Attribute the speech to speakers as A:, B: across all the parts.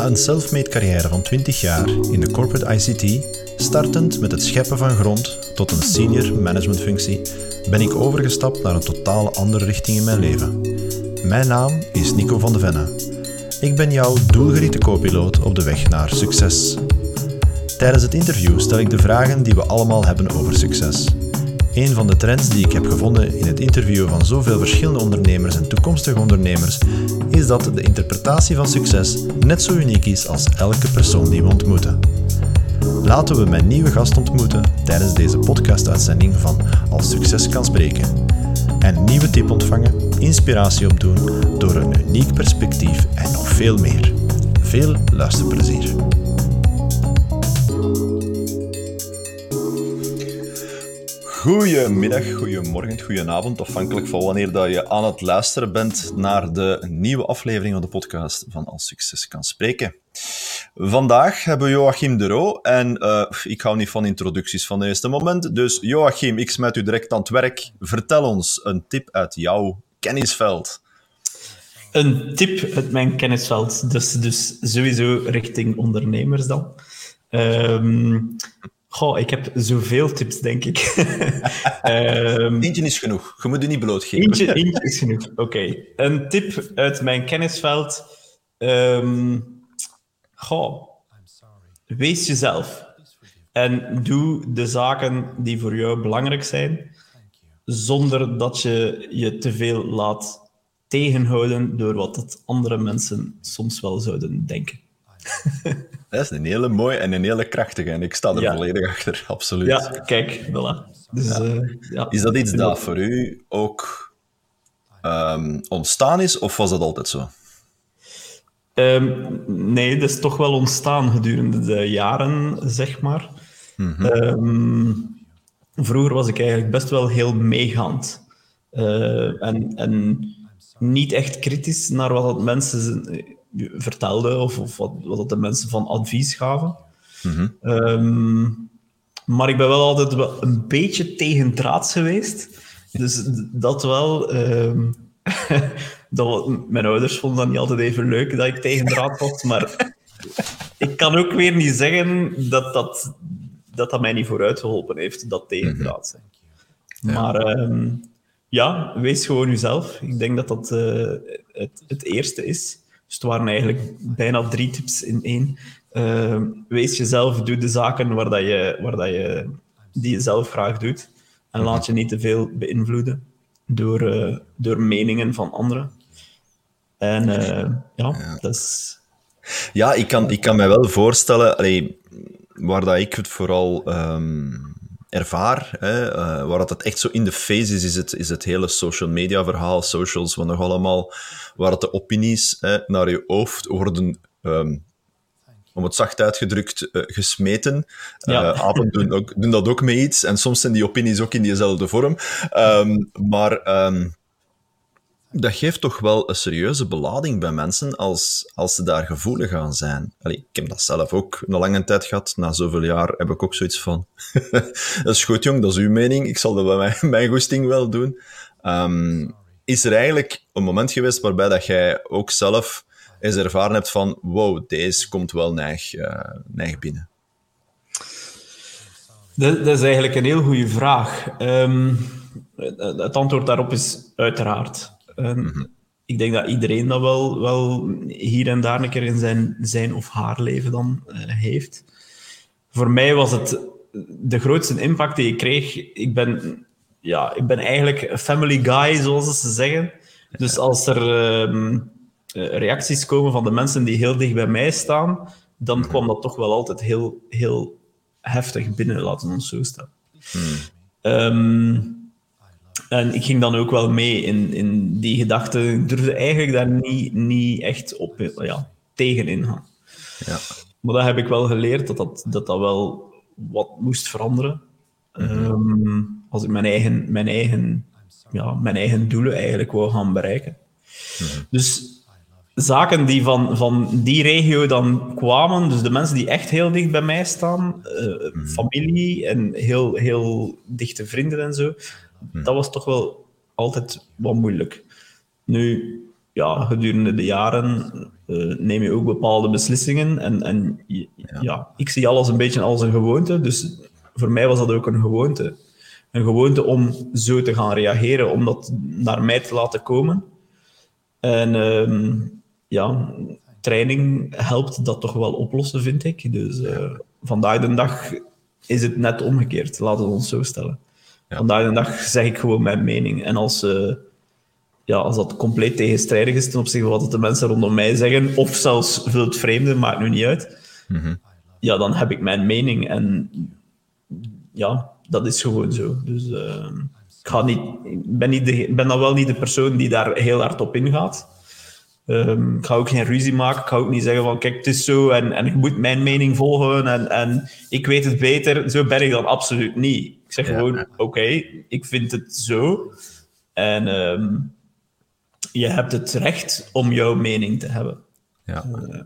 A: Na een self-made carrière van 20 jaar in de corporate ICT, startend met het scheppen van grond tot een senior managementfunctie, ben ik overgestapt naar een totaal andere richting in mijn leven. Mijn naam is Nico van de Venne. Ik ben jouw doelgerichte co-piloot op de weg naar succes. Tijdens het interview stel ik de vragen die we allemaal hebben over succes. Een van de trends die ik heb gevonden in het interviewen van zoveel verschillende ondernemers en toekomstige ondernemers is dat de interpretatie van succes net zo uniek is als elke persoon die we ontmoeten. Laten we mijn nieuwe gast ontmoeten tijdens deze podcast-uitzending van Als Succes kan spreken. En nieuwe tip ontvangen, inspiratie opdoen door een uniek perspectief en nog veel meer. Veel luisterplezier. Goedemiddag, goedemorgen, goedenavond, afhankelijk van wanneer dat je aan het luisteren bent naar de nieuwe aflevering van de podcast van Als Succes kan spreken. Vandaag hebben we Joachim de Roo en uh, ik hou niet van introducties van het eerste moment, dus Joachim, ik smijt u direct aan het werk. Vertel ons een tip uit jouw kennisveld.
B: Een tip uit mijn kennisveld, dus, dus sowieso richting ondernemers dan. Um, Goh, ik heb zoveel tips, denk ik.
A: um, eentje is genoeg. Je moet je niet blootgeven.
B: Eentje, eentje is genoeg. Oké. Een tip uit mijn kennisveld. Um, goh. Wees jezelf. En doe de zaken die voor jou belangrijk zijn, zonder dat je je te veel laat tegenhouden door wat dat andere mensen soms wel zouden denken.
A: Dat is een hele mooie en een hele krachtige. En ik sta er volledig achter, absoluut.
B: Ja, kijk, voilà. Dus, ja. Uh,
A: ja. Is dat iets dat voor u ook um, ontstaan is, of was dat altijd zo?
B: Um, nee, dat is toch wel ontstaan gedurende de jaren, zeg maar. Mm -hmm. um, vroeger was ik eigenlijk best wel heel meegaand. Uh, en, en niet echt kritisch naar wat mensen vertelde of, of wat, wat de mensen van advies gaven. Mm um, maar ik ben wel altijd wel een beetje tegendraads geweest. Dus dat wel. Um, dat, mijn ouders vonden dat niet altijd even leuk dat ik tegendraad was. Maar ik kan ook weer niet zeggen dat dat, dat, dat mij niet vooruit geholpen heeft, dat tegendraad zijn. Ja. Maar um, ja, wees gewoon jezelf. Ik denk dat dat uh, het, het eerste is. Dus het waren eigenlijk bijna drie tips in één. Uh, wees jezelf, doe de zaken waar, dat je, waar dat je, die je zelf graag doet. En laat je niet te veel beïnvloeden door, uh, door meningen van anderen. En uh, ja, ja, dat is...
A: Ja, ik kan, ik kan me wel voorstellen, allee, waar dat ik het vooral um, ervaar, hè, uh, waar dat het echt zo in de face is, is het, is het hele social media verhaal, socials, wat nog allemaal waar de opinies hè, naar je hoofd worden, um, om het zacht uitgedrukt, uh, gesmeten. Ja. Uh, apen doen, ook, doen, dat ook mee iets, en soms zijn die opinies ook in diezelfde vorm. Um, maar um, dat geeft toch wel een serieuze belading bij mensen als, als ze daar gevoelig aan zijn. Ik heb dat zelf ook een lange tijd gehad. Na zoveel jaar heb ik ook zoiets van... dat is goed, jong, dat is uw mening. Ik zal dat bij mijn, mijn goesting wel doen. Um, is er eigenlijk een moment geweest waarbij dat jij ook zelf eens ervaren hebt van wow, deze komt wel neig, uh, neig binnen?
B: Dat, is eigenlijk een heel goede vraag. Um, het antwoord daarop is uiteraard. Mm -hmm. Ik denk dat iedereen dat wel, wel hier en daar een keer in zijn, zijn of haar leven dan uh, heeft. Voor mij was het de grootste impact die ik kreeg. Ik ben ja, ik ben eigenlijk een family guy, zoals ze zeggen. Dus als er uh, reacties komen van de mensen die heel dicht bij mij staan, dan kwam dat toch wel altijd heel, heel heftig binnen, laten we ons zo staan. Um, en ik ging dan ook wel mee in, in die gedachten. Ik durfde eigenlijk daar niet, niet echt op ja, tegen gaan. Ja. Maar dat heb ik wel geleerd, dat dat, dat, dat wel wat moest veranderen. Um, als ik mijn eigen, mijn, eigen, ja, mijn eigen doelen eigenlijk wou gaan bereiken. Mhm. Dus zaken die van, van die regio dan kwamen, dus de mensen die echt heel dicht bij mij staan, uh, familie en heel, heel dichte vrienden en zo, mhm. dat was toch wel altijd wat moeilijk. Nu, ja, gedurende de jaren uh, neem je ook bepaalde beslissingen. En, en ja. ja. ik zie alles een beetje als een gewoonte. Dus voor mij was dat ook een gewoonte. Een gewoonte om zo te gaan reageren, om dat naar mij te laten komen. En uh, ja, training helpt dat toch wel oplossen, vind ik. Dus uh, vandaag de dag is het net omgekeerd, laten we ons zo stellen. Vandaag de dag zeg ik gewoon mijn mening. En als, uh, ja, als dat compleet tegenstrijdig is ten opzichte van wat de mensen rondom mij zeggen, of zelfs veel het vreemde, maakt nu niet uit, mm -hmm. ja, dan heb ik mijn mening. En ja, dat is gewoon zo. Dus uh, ik ga niet, ben, niet de, ben dan wel niet de persoon die daar heel hard op ingaat. Um, ik ga ook geen ruzie maken. Ik ga ook niet zeggen van kijk, het is zo en, en ik moet mijn mening volgen en, en ik weet het beter. Zo ben ik dan absoluut niet. Ik zeg gewoon, oké, okay, ik vind het zo. En um, je hebt het recht om jouw mening te hebben.
A: Ja. Uh,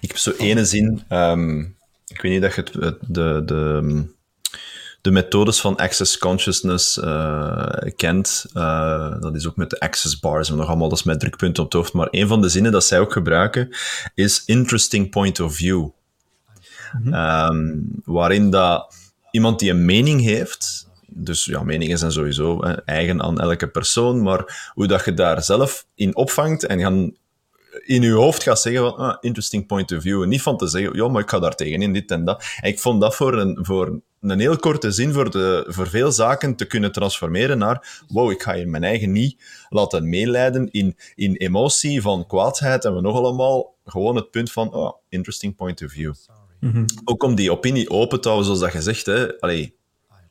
A: ik heb zo ene zin. Um, ik weet niet dat je het, de, de, de methodes van access consciousness uh, kent. Uh, dat is ook met de access bars en nog allemaal, dat is met drukpunten op het hoofd. Maar een van de zinnen dat zij ook gebruiken is interesting point of view. Mm -hmm. um, waarin dat iemand die een mening heeft, dus ja, meningen zijn sowieso hè, eigen aan elke persoon, maar hoe dat je daar zelf in opvangt en gaan in je hoofd gaat zeggen van, ah, interesting point of view. Niet van te zeggen, ja, maar ik ga daar tegenin, dit en dat. Ik vond dat voor een, voor een heel korte zin voor, de, voor veel zaken te kunnen transformeren naar, wow, ik ga hier mijn eigen niet laten meeleiden in, in emotie van kwaadheid en we nog allemaal gewoon het punt van, oh, interesting point of view. Mm -hmm. Ook om die opinie open te houden, zoals dat je zegt, hè. Allee,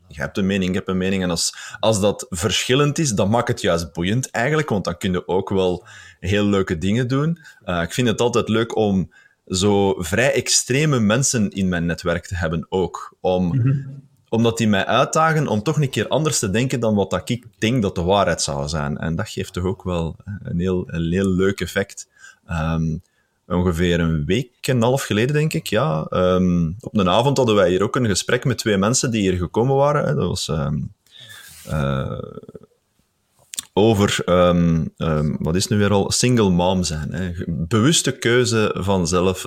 A: je hebt een mening, ik heb een mening. En als, als dat verschillend is, dan maakt het juist boeiend eigenlijk, want dan kun je ook wel heel leuke dingen doen. Uh, ik vind het altijd leuk om zo vrij extreme mensen in mijn netwerk te hebben ook. Om, mm -hmm. Omdat die mij uitdagen om toch een keer anders te denken dan wat dat ik denk dat de waarheid zou zijn. En dat geeft toch ook wel een heel, een heel leuk effect. Um, ongeveer een week en een half geleden, denk ik. Ja, um, op een avond hadden wij hier ook een gesprek met twee mensen die hier gekomen waren. Hè. Dat was um, over, um, wat is nu weer al, single mom zijn. Hè. Bewuste keuze van zelf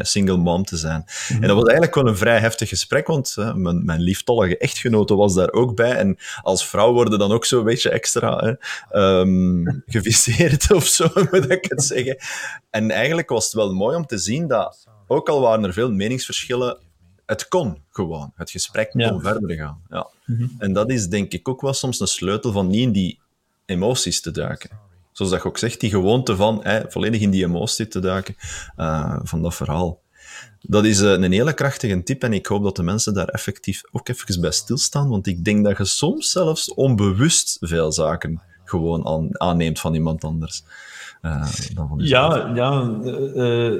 A: single mom te zijn. Mm-hmm. En dat was eigenlijk wel een vrij heftig gesprek, want uh, mijn, mijn lieftallige echtgenote was daar ook bij. En als vrouw worden dan ook zo'n beetje extra hè, um, geviseerd of zo, moet ik het zeggen. En eigenlijk was het wel mooi om te zien dat, ook al waren er veel meningsverschillen, het kon gewoon. Het gesprek kon ja. verder gaan. Ja. Mm-hmm. En dat is denk ik ook wel soms een sleutel van niet in die emoties te duiken. Zoals dat je ook zegt, die gewoonte van volledig in die emotie te duiken uh, van dat verhaal. Dat is uh, een hele krachtige tip en ik hoop dat de mensen daar effectief ook even bij stilstaan, want ik denk dat je soms zelfs onbewust veel zaken gewoon aan, aanneemt van iemand anders.
B: Van ja, ja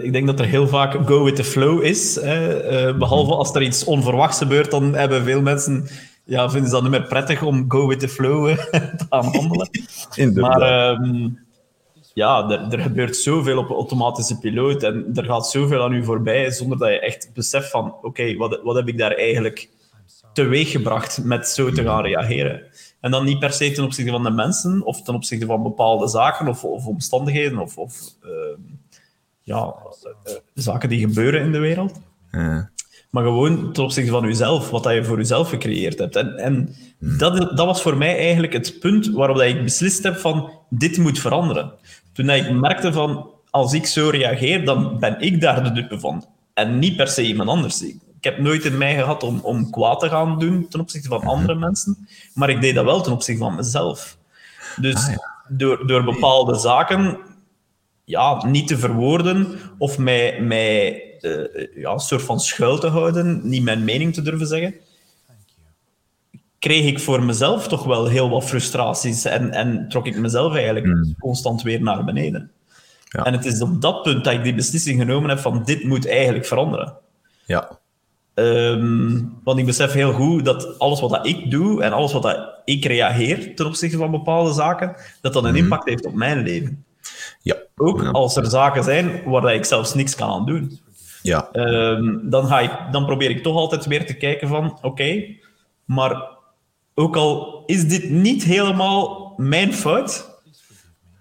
B: ik denk dat er heel vaak go with the flow is. Behalve als er iets onverwachts gebeurt, dan hebben veel mensen ja, vinden ze dat niet meer prettig om go with the flow te gaan handelen. maar um, ja, er, er, gebeurt zoveel op automatische piloot en er gaat zoveel aan u voorbij zonder dat je echt beseft van oké, okay, wat, wat heb ik daar eigenlijk teweeg gebracht met zo te gaan reageren. En dan niet per se ten opzichte van de mensen of ten opzichte van bepaalde zaken of, of omstandigheden of, of uh, ja, uh, zaken die gebeuren in de wereld. Ja maar gewoon ten opzichte van jezelf, wat dat je voor jezelf gecreëerd hebt. En, en dat, dat was voor mij eigenlijk het punt waarop dat ik beslist heb van dit moet veranderen. Toen ik merkte van als ik zo reageer, dan ben ik daar de dupe van. En niet per se iemand anders. Ik heb nooit in mij gehad om, om kwaad te gaan doen ten opzichte van andere mensen, maar ik deed dat wel ten opzichte van mezelf. Dus ah, ja. door, door bepaalde zaken ja, niet te verwoorden of mij, mij uh, ja, een soort van schuil te houden, niet mijn mening te durven zeggen, kreeg ik voor mezelf toch wel heel wat frustraties en, en trok ik mezelf eigenlijk mm. constant weer naar beneden. Ja. En het is op dat punt dat ik die beslissing genomen heb van dit moet eigenlijk veranderen.
A: Ja.
B: Um, want ik besef heel goed dat alles wat dat ik doe en alles wat dat ik reageer ten opzichte van bepaalde zaken, dat dat een mm. impact heeft op mijn leven.
A: Ja.
B: Ook als er zaken zijn waar ik zelfs niks kan aan doen.
A: Ja.
B: Um, dan, ga ik, dan probeer ik toch altijd weer te kijken van, oké, okay, maar ook al is dit niet helemaal mijn fout,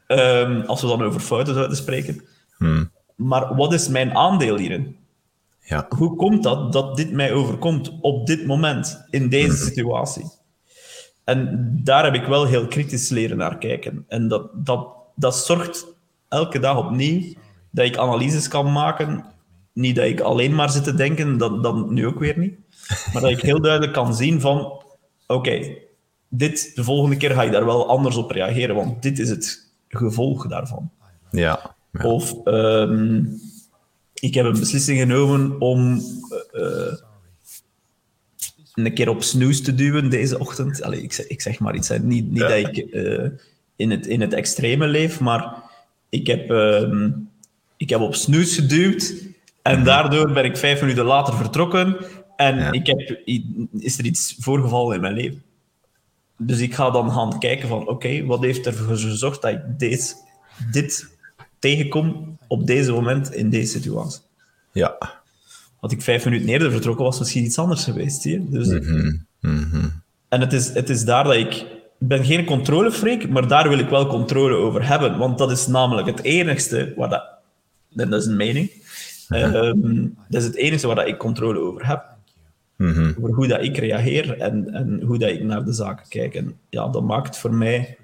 B: Ehm, als we dan over fouten zouden spreken.
A: Hmm.
B: Maar wat is mijn aandeel hierin?
A: Ja.
B: Hoe komt dat dat dit mij overkomt op dit moment, in deze situatie? En daar heb ik wel heel kritisch leren naar kijken. En dat, dat, dat zorgt elke dag opnieuw dat ik analyses kan maken. Niet dat ik alleen maar zit te denken, dat, dat nu ook weer niet. Maar dat ik heel duidelijk kan zien van... Oké, dit, de volgende keer ga ik daar wel anders op reageren, want dit is het gevolg daarvan.
A: Ja. ja.
B: Of ehm, ik heb een beslissing genomen om eh, eh, een keer op snoes te duwen deze ochtend. Allee, ik, zeg, ik zeg maar iets, hè. niet, niet dat ik eh, in, het, in het extreme leef, maar ik heb, ehm, ik heb op snoes geduwd en daardoor ben ik vijf minuten later vertrokken en
A: Ja.
B: ik heb, is er iets voorgevallen in mijn leven. Dus ik ga dan gaan kijken van, oké, wat heeft ervoor gezorgd dat ik deze, dit tegenkom op deze moment in deze situatie?
A: Ja.
B: Had ik vijf minuten eerder vertrokken, was misschien iets anders geweest. Je? Dus,
A: Mhm.
B: En het is, het is daar dat ik... Ik ben geen controlefreak, maar daar wil ik wel controle over hebben. Want dat is namelijk het enigste waar dat... En dat is een mening. Ehm, dat is het enige waar ik controle over heb.
A: Mhm.
B: Over hoe dat ik reageer en, en hoe dat ik naar de zaken kijk. En ja, dat maakt voor mij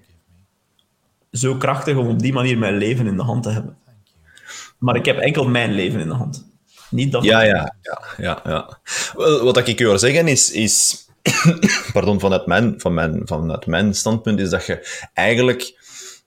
B: zo krachtig om op die manier mijn leven in de hand te hebben. Maar ik heb enkel mijn leven in de hand. Niet dat...
A: Ja, ja, ja, ja, ja. Wel, Wat ik u wil zeggen is, is pardon, vanuit mijn, van mijn, vanuit mijn standpunt, is dat je eigenlijk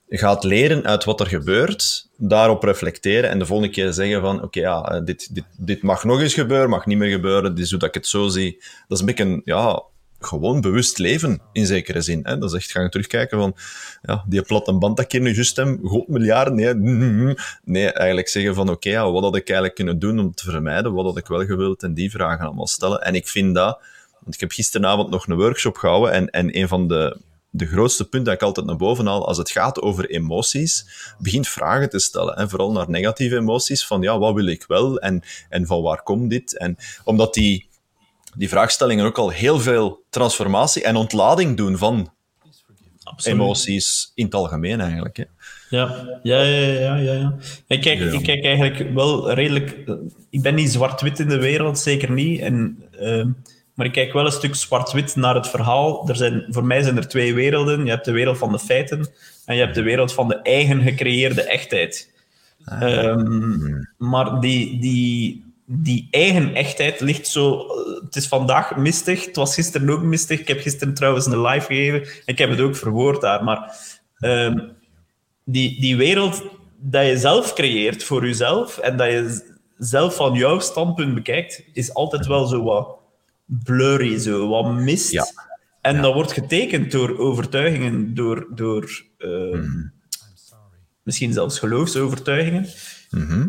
A: gaat leren uit wat er gebeurt, daarop reflecteren en de volgende keer zeggen van, oké, ja, eh, dit, dit, dit mag nog eens gebeuren, mag niet meer gebeuren, dit is hoe dat ik het zo zie. Dat is een beetje, een, ja, gewoon bewust leven, in zekere zin. Hè? Dat is echt gaan terugkijken van, ja, die platte band dat ik hier nu juist heb, god miljarden, nee, nee, eigenlijk zeggen van, oké, ja, wat had ik eigenlijk kunnen doen om te vermijden, wat had ik wel gewild, en die vragen allemaal stellen. En ik vind dat, want ik heb gisteravond nog een workshop gehouden, en, en een van de, de grootste punten dat ik altijd naar boven haal, als het gaat over emoties, begint vragen te stellen. En vooral naar negatieve emoties, van ja, wat wil ik wel, en, en van waar komt dit? En omdat die, die vraagstellingen ook al heel veel transformatie en ontlading doen van
B: Absoluut.
A: emoties in het algemeen eigenlijk. Hè.
B: Ja, ja, ja, ja. ja, ja. Ik, kijk,
A: Ja.
B: ik kijk eigenlijk wel redelijk... eh, Ik ben niet zwart-wit in de wereld, zeker niet. En, eh, maar ik kijk wel een stuk zwart-wit naar het verhaal. Er zijn, voor mij zijn er twee werelden. Je hebt de wereld van de feiten en je hebt de wereld van de eigen gecreëerde echtheid. Ehm, maar die, die, die eigen echtheid ligt zo... Het is vandaag mistig, het was gisteren ook mistig. Ik heb gisteren trouwens een live gegeven. Ik heb het ook verwoord daar, maar... ehm, die, die wereld dat je zelf creëert voor jezelf en dat je zelf van jouw standpunt bekijkt, is altijd wel zo wat blurry, zo wat mist.
A: Ja.
B: En dat wordt getekend door overtuigingen, door, door eh, misschien zelfs geloofsovertuigingen,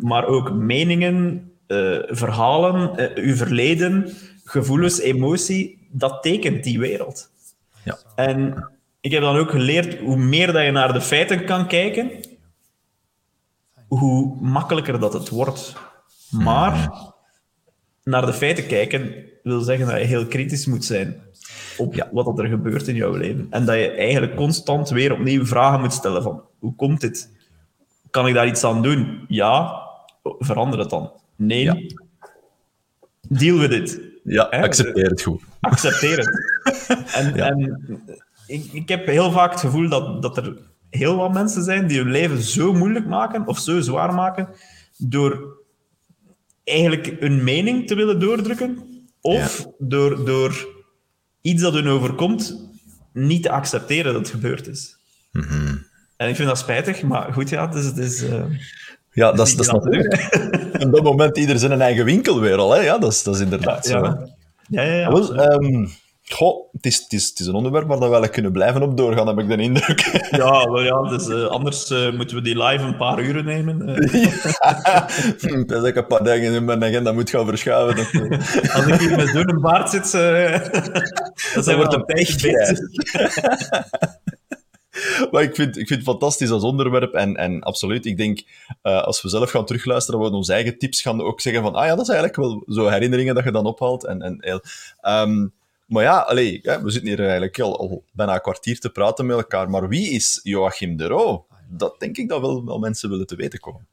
B: maar ook meningen, eh, verhalen, eh, uw verleden, gevoelens, emotie, dat tekent die wereld.
A: Ja.
B: En ik heb dan ook geleerd, hoe meer dat je naar de feiten kan kijken, hoe makkelijker dat het wordt. Maar naar de feiten kijken wil zeggen dat je heel kritisch moet zijn op wat dat er gebeurt in jouw leven. En dat je eigenlijk constant weer opnieuw vragen moet stellen van, hoe komt dit? Kan ik daar iets aan doen? Ja. Verander het dan. Nee.
A: Ja.
B: Deal with it.
A: Ja, accepteer het goed.
B: accepteer het. En, en ik, ik heb heel vaak het gevoel dat, dat er heel wat mensen zijn die hun leven zo moeilijk maken of zo zwaar maken door eigenlijk hun mening te willen doordrukken of door, door iets dat hun overkomt niet te accepteren dat het gebeurd is. En ik vind dat spijtig, maar goed, ja, is... Het is eh,
A: Ja, dat is, dat is natuurlijk... Op dat moment ieder zijn eigen winkel weer al. Hè? Ja, dat is, dat is inderdaad zo. hè.
B: ja, ja, ja,
A: goh, het, is, het, is, het is een onderwerp waar dat we wel kunnen blijven op doorgaan, heb ik de indruk.
B: ja, wel ja, dus, eh, anders eh, moeten we die live een paar uren nemen. eh.
A: dat ik een paar dingen in mijn agenda moet gaan verschuiven. Dat,
B: Als ik hier met zo'n baard zit, eh, dan
A: wordt
B: een
A: echt maar ik vind, ik vind het fantastisch als onderwerp. En, en absoluut, ik denk, als we zelf gaan terugluisteren, we onze eigen tips gaan ook zeggen van, ah ja, dat is eigenlijk wel zo herinneringen dat je dan ophaalt. En, en, heel- ehm, maar ja, allee, we zitten hier eigenlijk al, bijna een kwartier te praten met elkaar. Maar wie is Joachim de Roo? dat denk ik dat wel, mensen willen te weten komen.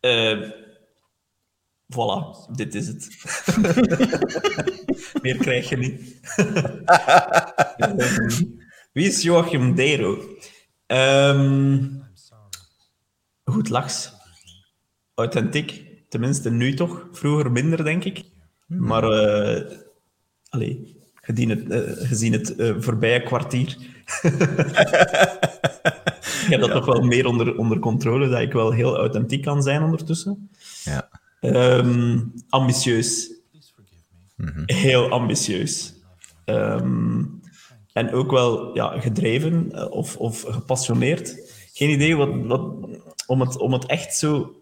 B: Uh, voilà, dit is het. Meer krijg je niet. Wie is Joachim Dero? Um, goed lachs. Authentiek. Tenminste, nu toch. Vroeger minder, denk ik. Maar, uh, allee, gezien het, uh, gezien het uh, voorbije kwartier. ik heb dat ja. toch wel meer onder, onder controle, dat ik wel heel authentiek kan zijn ondertussen.
A: Ja.
B: Um, ambitieus. Mm -hmm. Heel ambitieus. Um, en ook wel ja, gedreven of, of gepassioneerd. Geen idee wat, wat, om, het, om het echt zo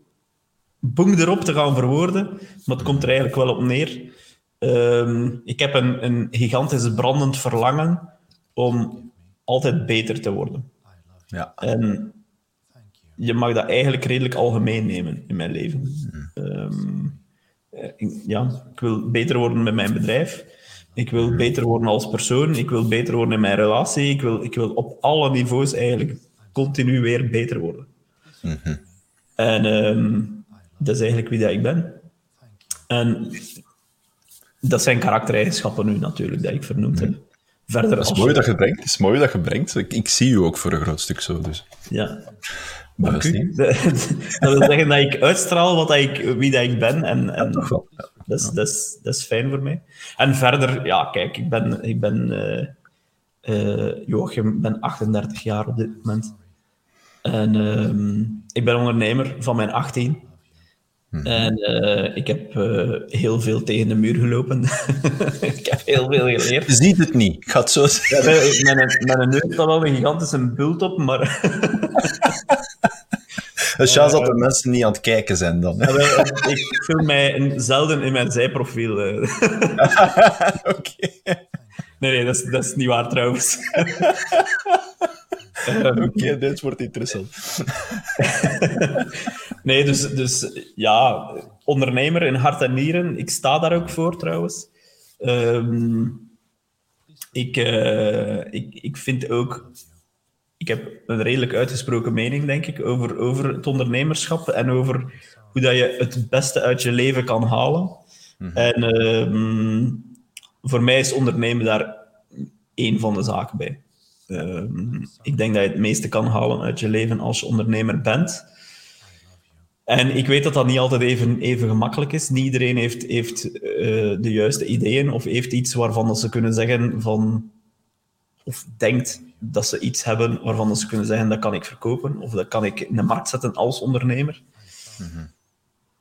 B: boem erop te gaan verwoorden, maar het komt er eigenlijk wel op neer. Um, ik heb een, een gigantisch brandend verlangen om altijd beter te worden.
A: Ja.
B: En je mag dat eigenlijk redelijk algemeen nemen in mijn leven. Um, ja, ik wil beter worden met mijn bedrijf. Ik wil beter worden als persoon. Ik wil beter worden in mijn relatie. Ik wil, ik wil op alle niveaus eigenlijk continu weer beter worden.
A: Mm -hmm.
B: En um, dat is eigenlijk wie dat ik ben. En dat zijn karaktereigenschappen nu natuurlijk, dat ik vernoemd heb. Verder
A: dat is mooi dat je brengt. Het is mooi dat je brengt. Ik, ik, zie je ook voor een groot stuk zo. Dus.
B: Ja. Dank u. Dat, dat wil zeggen dat ik uitstraal wat dat ik, wie dat ik ben. En, en
A: ja, toch wel. Ja.
B: Dat, is, dat, is, dat is fijn voor mij. En verder, ja, kijk, ik ben, ik ben uh, uh, Joachim, ben 38 jaar op dit moment. En uh, ik ben ondernemer van mijn 18.
A: Mhm.
B: En uh, ik heb uh, heel veel tegen de muur gelopen. ik heb heel veel geleerd.
A: Je ziet het niet, ik ga het zo zeggen.
B: Ja, neus staat wel een gigantische bult op, maar...
A: Het is dat de mensen niet aan het kijken zijn dan.
B: Ja, ik film mij zelden in mijn zijprofiel.
A: Oké.
B: Okay. Nee, nee, dat is, dat is niet waar trouwens.
A: Oké, okay, dit wordt interessant.
B: nee, dus, dus ja, ondernemer in hart en nieren. Ik sta daar ook voor trouwens. Um, ik, uh, ik, ik vind ook. Ik heb een redelijk uitgesproken mening, denk ik, over, over het ondernemerschap en over hoe dat je het beste uit je leven kan halen.
A: Mhm.
B: En um, voor mij is ondernemen daar één van de zaken bij. Um, ik denk dat je het meeste kan halen uit je leven als je ondernemer bent. En ik weet dat dat niet altijd even, even gemakkelijk is. Niet iedereen heeft, heeft uh, de juiste ideeën of heeft iets waarvan ze kunnen zeggen van... Of denkt dat ze iets hebben waarvan ze kunnen zeggen dat kan ik verkopen of dat kan ik in de markt zetten als ondernemer.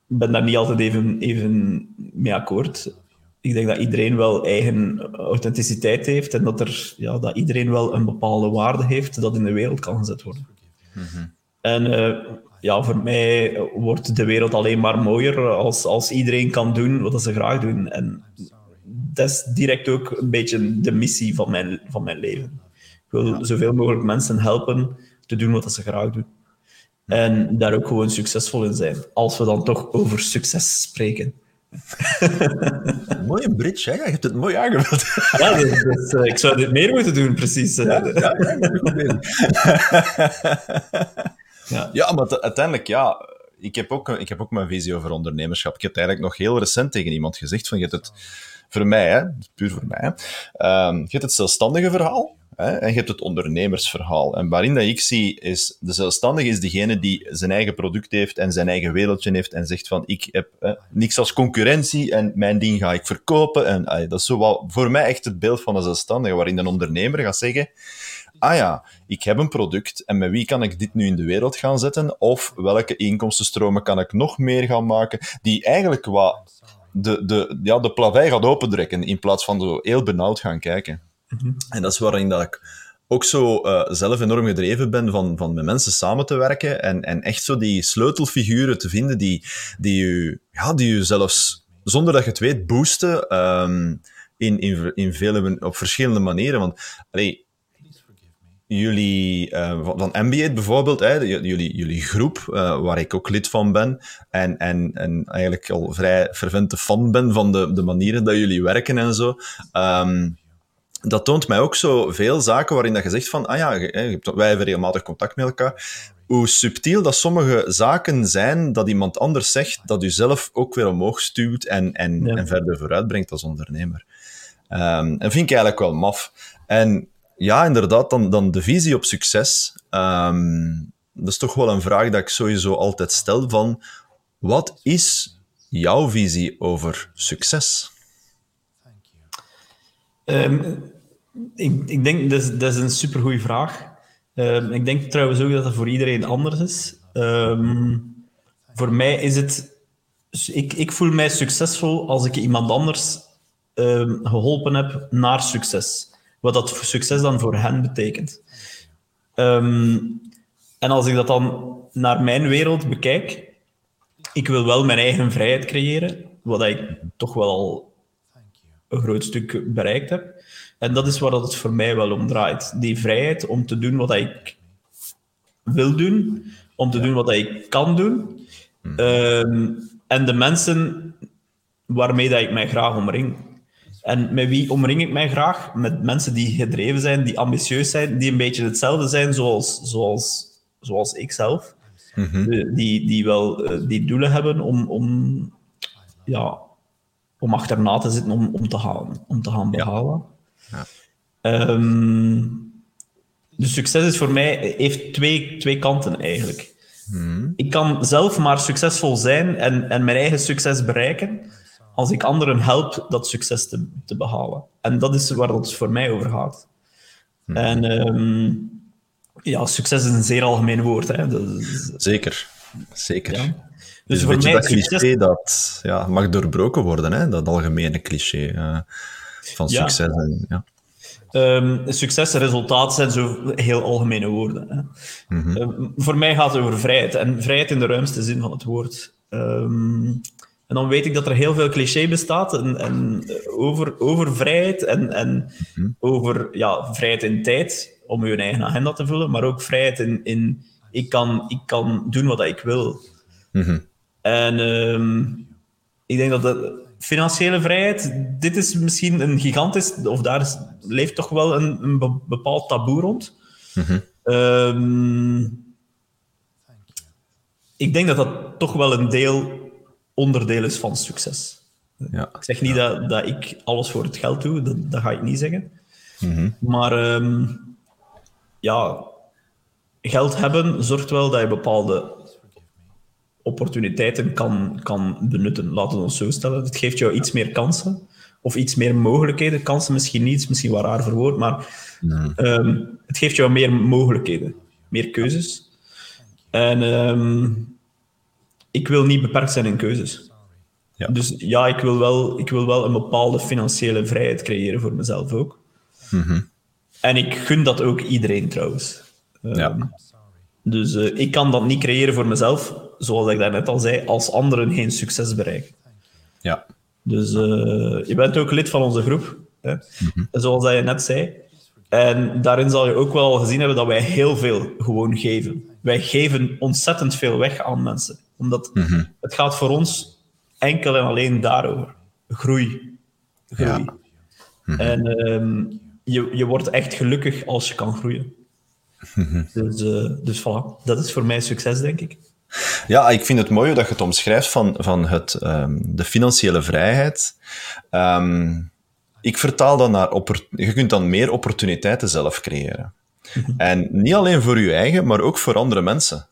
B: Ik ben daar niet altijd even, even mee akkoord ik denk dat iedereen wel eigen authenticiteit heeft en dat, er, ja, dat iedereen wel een bepaalde waarde heeft dat in de wereld kan gezet worden.
A: Mm-hmm.
B: En uh, ja, voor mij wordt de wereld alleen maar mooier als, als iedereen kan doen wat ze graag doen. En dat is direct ook een beetje de missie van mijn, van mijn leven. Ik wil ja. zoveel mogelijk mensen helpen te doen wat ze graag doen. En daar ook gewoon succesvol in zijn. Als we dan toch over succes spreken.
A: Mooie bridge, hè? Je hebt het mooi aangevuld.
B: Ja, dus, dus, uh, ik zou dit meer moeten doen, precies.
A: Ja, ja, ja, ja. ja maar uiteindelijk, ja, ik heb, ook, ik heb ook mijn visie over ondernemerschap. Ik heb het eigenlijk nog heel recent tegen iemand gezegd, van je hebt het, voor mij, hè, puur voor mij, um, je hebt het zelfstandige verhaal, En je hebt het ondernemersverhaal. En waarin dat ik zie, is de zelfstandige is degene die zijn eigen product heeft en zijn eigen wereldje heeft en zegt van ik heb hè, niks als concurrentie en mijn ding ga ik verkopen. En dat is zo wel voor mij echt het beeld van een zelfstandige, waarin een ondernemer gaat zeggen ah ja, ik heb een product en met wie kan ik dit nu in de wereld gaan zetten? Of welke inkomstenstromen kan ik nog meer gaan maken? Die eigenlijk wat de, de, ja, de plavei gaat opentrekken in plaats van zo heel benauwd gaan kijken.
B: Mm-hmm.
A: En dat is waarin dat ik ook zo uh, zelf enorm gedreven ben van, van met mensen samen te werken en, en echt zo die sleutelfiguren te vinden die, die, u, ja, die u zelfs, zonder dat je het weet, boosten um, in, in, in vele, op verschillende manieren. Want jullie, uh, van, NBA bijvoorbeeld, hè, jullie, jullie groep, uh, waar ik ook lid van ben, en, en, en eigenlijk al vrij fervente fan ben van de, de manieren dat jullie werken en zo. Um, dat toont mij ook zo veel zaken waarin dat je zegt van, ah ja, wij hebben regelmatig contact met elkaar. Hoe subtiel dat sommige zaken zijn dat iemand anders zegt, dat u zelf ook weer omhoog stuwt en, en, en verder vooruit brengt als ondernemer. Um, en vind ik eigenlijk wel maf. En ja, inderdaad, dan, dan de visie op succes. Um, dat is toch wel een vraag dat ik sowieso altijd stel van, wat is jouw visie over succes?
B: Um, ik, ik denk, dat is, dat is een supergoeie vraag. Um, ik denk trouwens ook dat dat voor iedereen anders is. Um, voor mij is het... Ik, ik voel mij succesvol als ik iemand anders geholpen heb naar succes. Wat dat succes dan voor hen betekent. en als ik dat dan naar mijn wereld bekijk, ik wil wel mijn eigen vrijheid creëren, wat ik toch wel al een groot stuk bereikt heb. En dat is waar het voor mij wel om draait. Die vrijheid om te doen wat ik wil doen, om te doen wat ik kan doen. Hmm. Ehm, en de mensen waarmee dat ik mij graag omring. En met wie omring ik mij graag? Met mensen die gedreven zijn, die ambitieus zijn, die een beetje hetzelfde zijn zoals, zoals, zoals ik zelf. Mhm. die, die wel eh, die doelen hebben om, om, ja, om achterna te zitten om, om, te, gaan, om te gaan behalen. Ja. Ehm, dus succes is voor mij, heeft twee, twee kanten eigenlijk. Mhm. Ik kan zelf maar succesvol zijn en, en mijn eigen succes bereiken als ik anderen help dat succes te, te behalen. En dat is waar het voor mij over gaat. Mhm. En ehm, ja, succes is een zeer algemeen woord. Hè.
A: Zeker, zeker. Ja. Dus, dus voor mij dat succes... cliché dat ja, mag doorbroken worden, hè? dat algemene cliché uh, van succes. En, ja.
B: Um, succes en resultaat zijn zo heel algemene woorden. Hè. Mm -hmm. um, voor mij gaat het over vrijheid. En vrijheid in de ruimste zin van het woord. Um, en dan weet ik dat er heel veel cliché bestaat en, en over, over vrijheid en, en mm -hmm. over ja, vrijheid in tijd om je eigen agenda te vullen, maar ook vrijheid in, in ik, kan, ik kan doen wat ik wil. Mm -hmm. En um, ik denk dat de financiële vrijheid, dit is misschien een gigantisch, of daar is, leeft toch wel een, een bepaald taboe rond. Mm -hmm. um, ik denk dat dat toch wel een deel, onderdeel is van succes. Ja. Ik zeg niet ja. dat, dat ik alles voor het geld doe, dat, dat ga ik niet zeggen. Mm -hmm. Maar um, ja, geld hebben zorgt wel dat je bepaalde opportuniteiten kan, kan benutten. Laten we ons zo stellen. Het geeft jou iets meer kansen of iets meer mogelijkheden. Kansen misschien niet, misschien wel raar verwoord, maar um, het geeft jou meer mogelijkheden, meer keuzes. En um, ik wil niet beperkt zijn in keuzes. Ja. Dus ja, ik wil, wel, ik wil wel een bepaalde financiële vrijheid creëren voor mezelf ook. Mm -hmm. En ik gun dat ook iedereen trouwens. Ja. Dus uh, ik kan dat niet creëren voor mezelf, zoals ik daarnet al zei, als anderen geen succes bereiken.
A: Ja.
B: Dus uh, je bent ook lid van onze groep, hè? Mm-hmm. zoals dat je net zei. En daarin zal je ook wel gezien hebben dat wij heel veel gewoon geven. Wij geven ontzettend veel weg aan mensen. Omdat mm-hmm. het gaat voor ons enkel en alleen daarover. Groei. Groei. Ja. Mm-hmm. En um, je, je wordt echt gelukkig als je kan groeien. dus, uh, dus voilà, dat is voor mij succes, denk ik.
A: Ja, ik vind het mooi dat je het omschrijft van, van het, um, de financiële vrijheid. Um, ik vertaal dat naar... Je kunt dan meer opportuniteiten zelf creëren. Mhm. En niet alleen voor je eigen, maar ook voor andere mensen.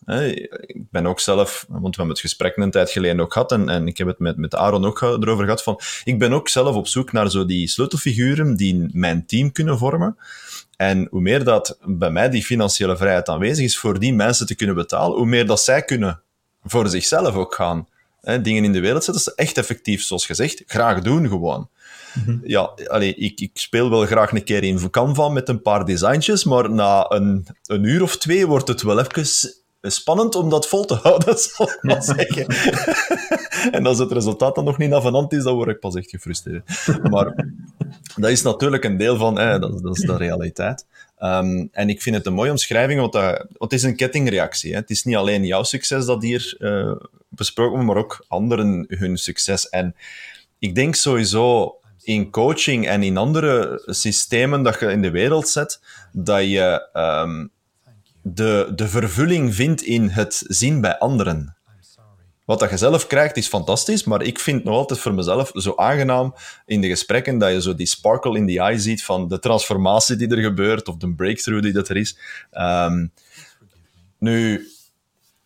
A: Ik ben ook zelf, want we hebben het gesprek een tijd geleden ook gehad, en, en ik heb het met, met Aaron ook erover gehad, van, ik ben ook zelf op zoek naar zo die sleutelfiguren die mijn team kunnen vormen. En hoe meer dat bij mij die financiële vrijheid aanwezig is voor die mensen te kunnen betalen, hoe meer dat zij kunnen voor zichzelf ook gaan. Hè, dingen in de wereld zetten, ze echt effectief, zoals gezegd, graag doen gewoon. Mhm. Ja, allee, ik, ik, speel wel graag een keer in Canva met een paar designtjes, maar na een, een uur of twee wordt het wel even spannend om dat vol te houden, zal ik maar zeggen. en als het resultaat dan nog niet avenant is, dan word ik pas echt gefrustreerd. Maar dat is natuurlijk een deel van, hè, dat, dat, is de realiteit. Um, en ik vind het een mooie omschrijving, want, dat, want het is een kettingreactie. Hè. Het is niet alleen jouw succes dat hier uh, besproken wordt, maar ook anderen hun succes. En ik denk sowieso in coaching en in andere systemen dat je in de wereld zet, dat je ehm, de, de vervulling vindt in het zien bij anderen. Wat dat je zelf krijgt is fantastisch, maar ik vind nog altijd voor mezelf zo aangenaam in de gesprekken dat je zo die sparkle in the eye ziet van de transformatie die er gebeurt of de breakthrough die dat er is. Ehm, nu,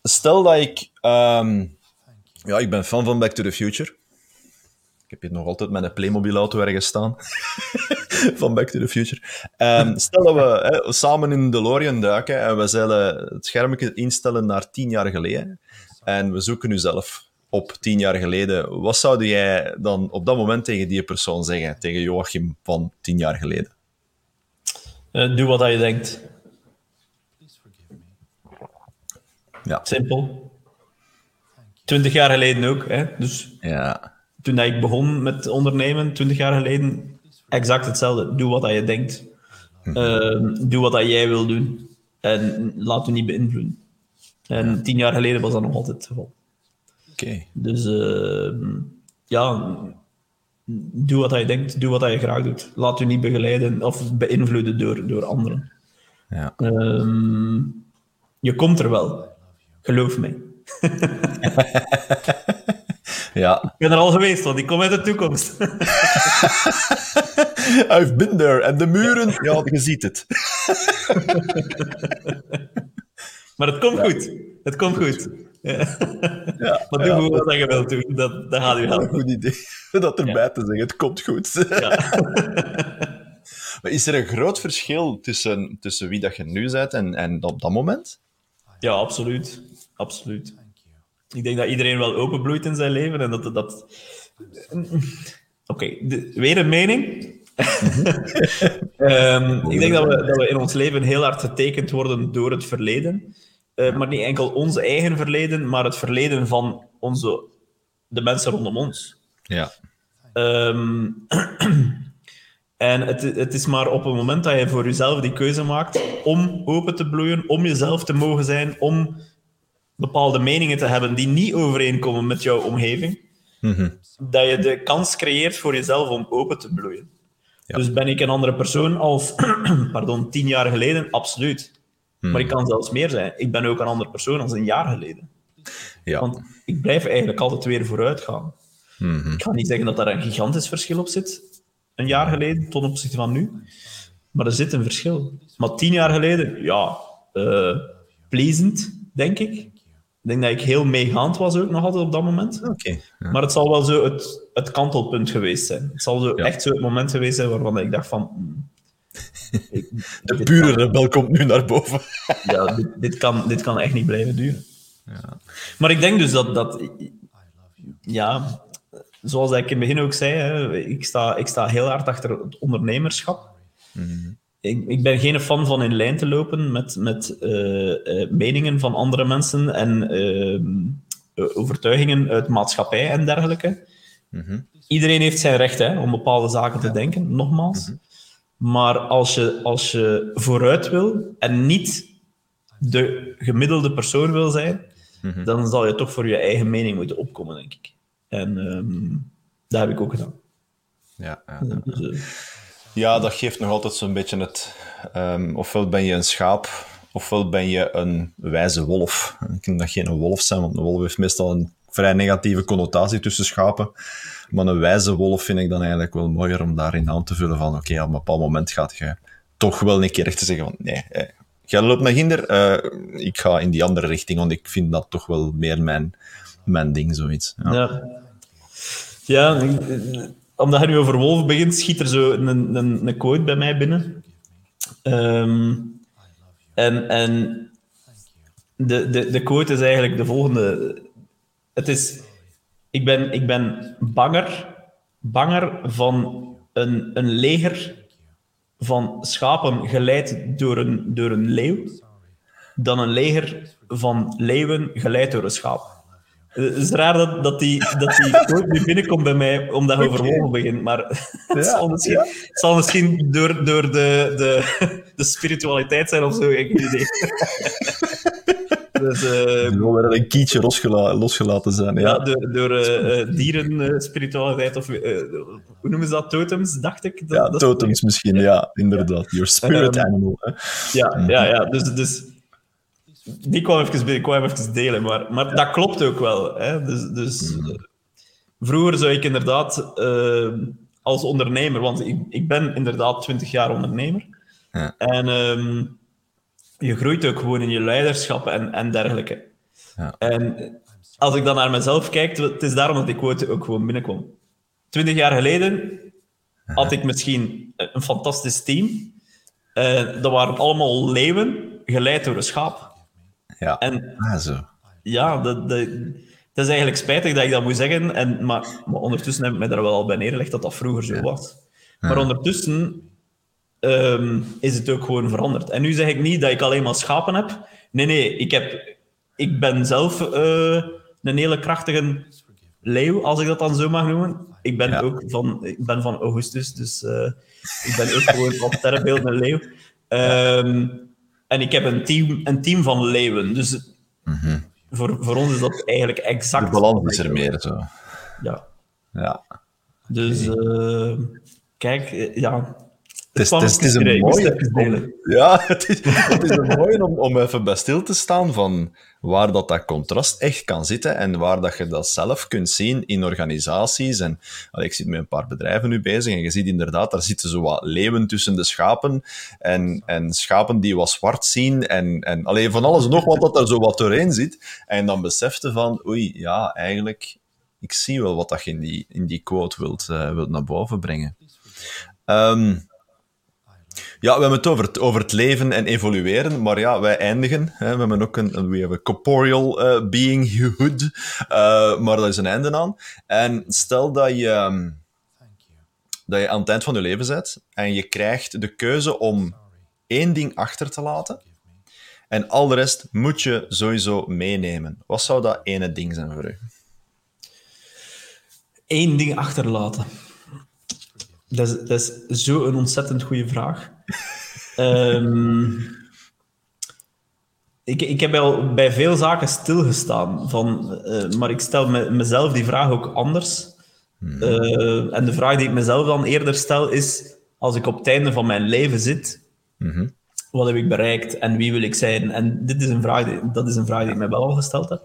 A: stel dat ik... ehm, ja, ik ben fan van Back to the Future. Ik heb hier nog altijd mijn Playmobil-auto ergens staan. van Back to the Future. Ehm, stel dat we hè, samen in de DeLorean duiken en we zullen het schermpje instellen naar tien jaar geleden. En we zoeken u zelf op tien jaar geleden. Wat zou jij dan op dat moment tegen die persoon zeggen? Tegen Joachim van tien jaar geleden?
B: Eh, doe wat je denkt.
A: Ja.
B: Simpel. Twintig jaar geleden ook. Hè? Dus
A: Ja.
B: toen ik begon met ondernemen, twintig jaar geleden, exact hetzelfde. Doe wat dat je denkt. Eh, doe wat dat jij wil doen. En laat je niet beïnvloeden. En tien jaar geleden was dat nog altijd het geval.
A: Oké.
B: Dus eh, ja, doe wat je denkt, doe wat je graag doet. Laat je niet begeleiden of beïnvloeden door, door anderen.
A: Ja.
B: Ehm, je komt er wel. Geloof mij.
A: ja.
B: Ik ben er al geweest, want ik kom uit de toekomst.
A: I've been there. En de muren, ja, je ziet het.
B: maar het komt goed. Het komt goed. Ja.
A: Ja.
B: Maar doe gewoon wat je wilt doen. Dat, dat gaat u
A: Een
B: helpen.
A: goed idee. Dat erbij te zeggen, het komt goed. Maar is er een groot verschil tussen, tussen wie dat je nu bent en, en op dat moment?
B: Ja, absoluut. Absoluut. Ik denk dat iedereen wel openbloeit in zijn leven en dat... dat... Oké, de- weer een mening. Ehm, ik denk dat we, dat we in ons leven heel hard getekend worden door het verleden. Eh, maar niet enkel ons eigen verleden, maar het verleden van onze, de mensen rondom ons.
A: Ja.
B: Ehm, en het, het is maar op het moment dat je voor jezelf die keuze maakt om open te bloeien, om jezelf te mogen zijn, om bepaalde meningen te hebben die niet overeenkomen met jouw omgeving, dat je de kans creëert voor jezelf om open te bloeien.
A: Ja.
B: Dus ben ik een andere persoon als pardon, tien jaar geleden? Absoluut. Maar ik kan zelfs meer zijn. Ik ben ook een andere persoon als een jaar geleden.
A: Ja.
B: Want ik blijf eigenlijk altijd weer vooruit gaan. Ik ga niet zeggen dat daar een gigantisch verschil op zit, een jaar geleden ten opzichte van nu. Maar er zit een verschil. Maar tien jaar geleden, ja, eh plezend, denk ik. Ik denk dat ik heel meegaand was ook nog altijd op dat moment.
A: Oké. Ja.
B: Maar het zal wel zo het, het kantelpunt geweest zijn. Het zal zo
A: Ja.
B: echt zo het moment geweest zijn waarvan ik dacht van... hmm, ik-
A: De pure
B: kan-
A: rebel komt nu naar boven.
B: ja, dit, dit, kan, dit kan echt niet blijven duren. Maar ik denk dus dat, dat ja, zoals ik in het begin ook zei, hè, ik, sta, ik sta heel hard achter het ondernemerschap. Ik, ik ben geen fan van in lijn te lopen met, met eh, eh, meningen van andere mensen en eh, overtuigingen uit maatschappij en dergelijke. Iedereen heeft zijn recht hè, om bepaalde zaken te denken, nogmaals. Maar als je, als je vooruit wil en niet de gemiddelde persoon wil zijn, dan zal je toch voor je eigen mening moeten opkomen, denk ik. En ehm, dat heb ik ook gedaan.
A: Ja, ja.
B: Dus,
A: ja, dat geeft nog altijd zo'n beetje het... ehm, ofwel ben je een schaap, ofwel ben je een wijze wolf. Ik denk dat geen wolf zijn, want een wolf heeft meestal een vrij negatieve connotatie tussen schapen. Maar een wijze wolf vind ik dan eigenlijk wel mooier om daarin aan te vullen van oké, op een bepaald moment gaat je toch wel een keer echt te zeggen van nee, eh, jij loopt naar hinder, eh, ik ga in die andere richting, want ik vind dat toch wel meer mijn, mijn ding, zoiets. Ja.
B: Ja, ja omdat je nu over wolf begint, schiet er zo een, een, een quote bij mij binnen. Ehm, en en de, de, de quote is eigenlijk de volgende. Het is... Ik ben, ik ben banger, banger van een, een leger van schapen geleid door een, door een leeuw dan een leger van leeuwen geleid door een schaap. Het is raar dat, dat die, dat die nu binnenkomt bij mij, omdat je over wolven begint. Maar het, zal misschien, het zal misschien door, door de, de, de spiritualiteit zijn of zo, ik heb geen idee. Dus, uh,
A: er wil wel een kietje losgela losgelaten zijn. Ja,
B: ja door, door uh, dierenspiritualiteit, of hoe noemen ze dat? Totems, dacht ik? Dat,
A: ja, dat totems misschien, ja, inderdaad. Your spirit um, animal. Hè.
B: Ja, ja, ja. Dus, dus die kwam even, ik kwam even delen, maar, maar dat klopt ook wel. Hè? Dus, dus mm. vroeger zou ik inderdaad als ondernemer, want ik, ik ben inderdaad 20 jaar ondernemer. Ja. En um, je groeit ook gewoon in je leiderschap en, en dergelijke. Ja. En als ik dan naar mezelf kijk, het is daarom dat ik ooit ook gewoon binnenkwam. 20 jaar geleden had ik misschien een fantastisch team. Uh, dat waren allemaal leeuwen, geleid door een schaap.
A: Ja, en, ah, zo.
B: Ja, dat, dat, het is eigenlijk spijtig dat ik dat moet zeggen, en, maar, maar ondertussen heb ik mij daar wel al bij neergelegd dat dat vroeger zo was. Maar ondertussen um, is het ook gewoon veranderd. En nu zeg ik niet dat ik alleen maar schapen heb. Nee, nee, ik, heb, ik ben zelf uh, een hele krachtige leeuw, als ik dat dan zo mag noemen. Ik ben ook van, ik ben van Augustus, dus uh, ik ben ook gewoon van sterrenbeeld een leeuw. Um, en ik heb een team, een team van leeuwen. Dus mm -hmm voor, voor ons is dat eigenlijk exact...
A: De balans is er meer, zo.
B: Ja.
A: Ja.
B: Dus, uh, kijk, eh, ja...
A: Het is, het is, het is een mooie... Ja, het is, het is een mooie om, om even bij stil te staan van waar dat, dat contrast echt kan zitten en waar dat je dat zelf kunt zien in organisaties. En allee, ik zit met een paar bedrijven nu bezig en je ziet inderdaad, daar zitten zo wat leeuwen tussen de schapen en, en schapen die wat zwart zien en, en allee, van alles en nog wat dat er zo wat doorheen zit. En dan besefte van, oei, ja, eigenlijk, ik zie wel wat dat je in die, in die quote wilt, uh, wilt naar boven brengen. Um, ja, we hebben het over het, over het leven en evolueren, maar ja, wij eindigen. Hè, we hebben ook een, we hebben corporeal uh, beinghood, uh, maar dat is een einde aan. En stel dat je, um, dat je aan het eind van je leven bent en je krijgt de keuze om één ding achter te laten en al de rest moet je sowieso meenemen. Wat zou dat ene ding zijn voor u?
B: Eén ding achterlaten. Dat is, dat is zo een ontzettend goede vraag. Um, ik, ik heb al bij veel zaken stilgestaan, van, uh, maar ik stel me, mezelf die vraag ook anders. Uh, en de vraag die ik mezelf dan eerder stel is, als ik op het einde van mijn leven zit, mm wat heb ik bereikt en wie wil ik zijn? En dit is een vraag die, dat is een vraag die ik mij wel al gesteld heb.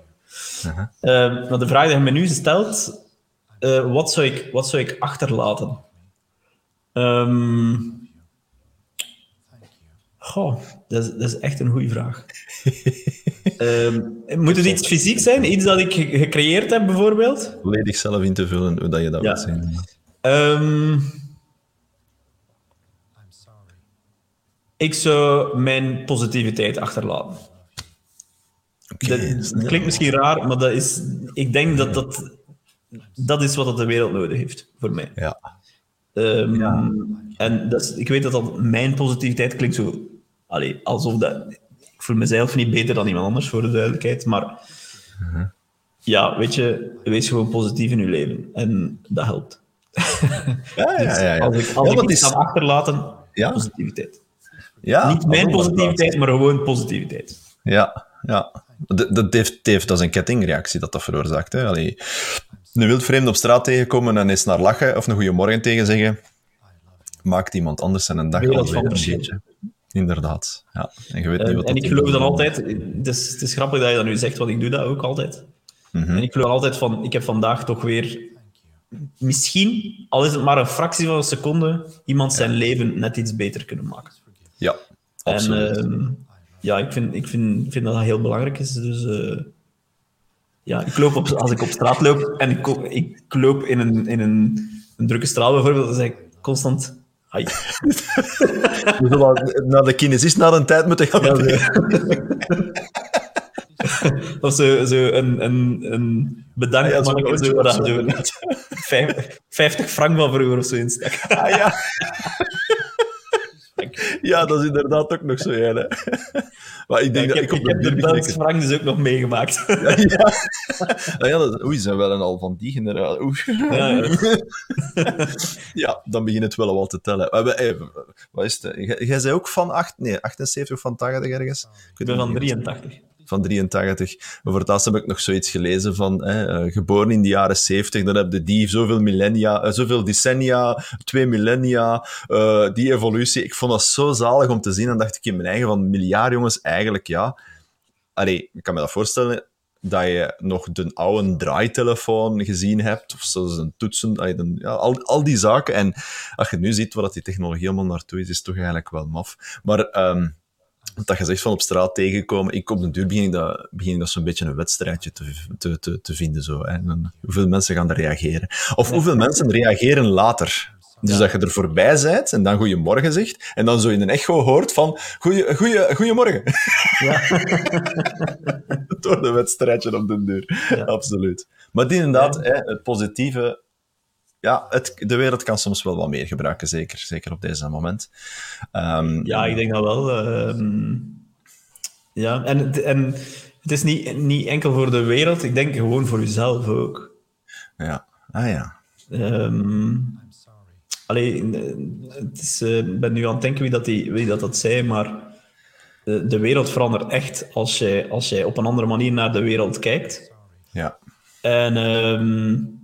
B: Uh -huh. uh, maar de vraag die je me nu stelt, wat, zou ik, wat zou ik achterlaten? Um, goh, dat is, dat is, echt een goede vraag. um, moet het iets fysiek zijn? Iets dat ik gecreëerd heb, bijvoorbeeld?
A: Volledig zelf in te vullen, hoe dat je dat ja. wilt zijn.
B: Um, ik zou mijn positiviteit achterlaten. Okay, dat klinkt misschien raar, maar dat is, ik denk dat dat, dat is wat de wereld nodig heeft, voor mij.
A: Ja.
B: Um, ja. En dat is, ik weet dat dat mijn positiviteit klinkt zo... Allee, alsof dat... Ik voel mezelf niet beter dan iemand anders, voor de duidelijkheid. Maar uh -huh. ja, weet je, wees gewoon positief in je leven. En dat helpt.
A: Ja, ja, ja. ja.
B: Als ik, als ja, ik iets is... kan achterlaten, ja? positiviteit. Ja, niet mijn positiviteit, maar gewoon positiviteit.
A: Ja, ja. Dat, dat, heeft, heeft, dat is een kettingreactie dat dat veroorzaakt. Hè? Allee, een wildvreemde op straat tegenkomen en eens naar lachen of een goede morgen tegen zeggen, maakt iemand anders zijn een dag al een beetje. Inderdaad. Ja. En, je weet niet wat
B: en ik geloof dan altijd, het is, het is grappig dat je dat nu zegt, want ik doe dat ook altijd. Mm -hmm. En ik geloof altijd van, ik heb vandaag toch weer, misschien, al is het maar een fractie van een seconde, iemand zijn ja. leven net iets beter kunnen maken.
A: Ja, absoluut.
B: En uh, ja, ik vind, ik vind, vind dat dat heel belangrijk is. Dus uh, ja, ik loop op, als ik op straat loop en ik, ik loop in een, in een, een drukke straat bijvoorbeeld, dan zeg ik constant Hi.
A: We zullen naar de kinesist na een tijd moeten gaan.
B: Of zo, zo een, een, een bedankt ja, zo, zo, zo, zo, 50 frank van vroeger of zo instak.
A: Ah, ja. ja, dat is inderdaad ook nog zo, ja. Hè. Maar ik, denk
B: ja, ik
A: dat,
B: heb, ik, ik heb de Belgische frank dus ook nog meegemaakt.
A: ja, ja. Nou ja dat, oei, zijn wel een al van die generatie. Ja, ja. ja, dan begint het wel al te tellen. Maar, hey, wat is het? Jij zei ook van 8, nee, 78 of van 80 ergens?
B: Ik ben van 83.
A: Van 83. Over het laatst heb ik nog zoiets gelezen van, uh, geboren in de jaren 70, dan heb je die zoveel millennia, uh, zoveel decennia, twee millennia, uh, die evolutie. Ik vond dat zo zalig om te zien. Dan dacht ik in mijn eigen van, miljard jongens, eigenlijk ja. Allee, ik kan me dat voorstellen, dat je nog de oude draaitelefoon gezien hebt, of zelfs een toetsen, ja, al, al die zaken. En als je nu ziet waar die technologie helemaal naartoe is, is het toch eigenlijk wel maf. Maar um, dat je zegt van op straat tegenkomen, ik op de duur begin ik dat, begin dat zo'n beetje een wedstrijdje te, te, te, te vinden. Zo, hè. En hoeveel mensen gaan er reageren? Of hoeveel mensen reageren later? Dus ja. dat je er voorbij bent en dan goeiemorgen zegt, en dan zo in een echo hoort van goeie, goeie, goeiemorgen. Ja. Door de wedstrijdje op de deur. Ja. Absoluut. Maar die inderdaad, hè, het positieve... Ja, het, de wereld kan soms wel wat meer gebruiken, zeker, zeker op deze moment. Um,
B: ja, ik denk dat wel. Uh, ja, en, en het is niet, niet enkel voor de wereld, ik denk gewoon voor jezelf ook.
A: Ja, ah ja.
B: Um, Allee, het is, uh, ik ben nu aan het denken wie dat, die, wie dat, dat zei, maar de, de wereld verandert echt als jij, als jij op een andere manier naar de wereld kijkt.
A: Ja.
B: En um,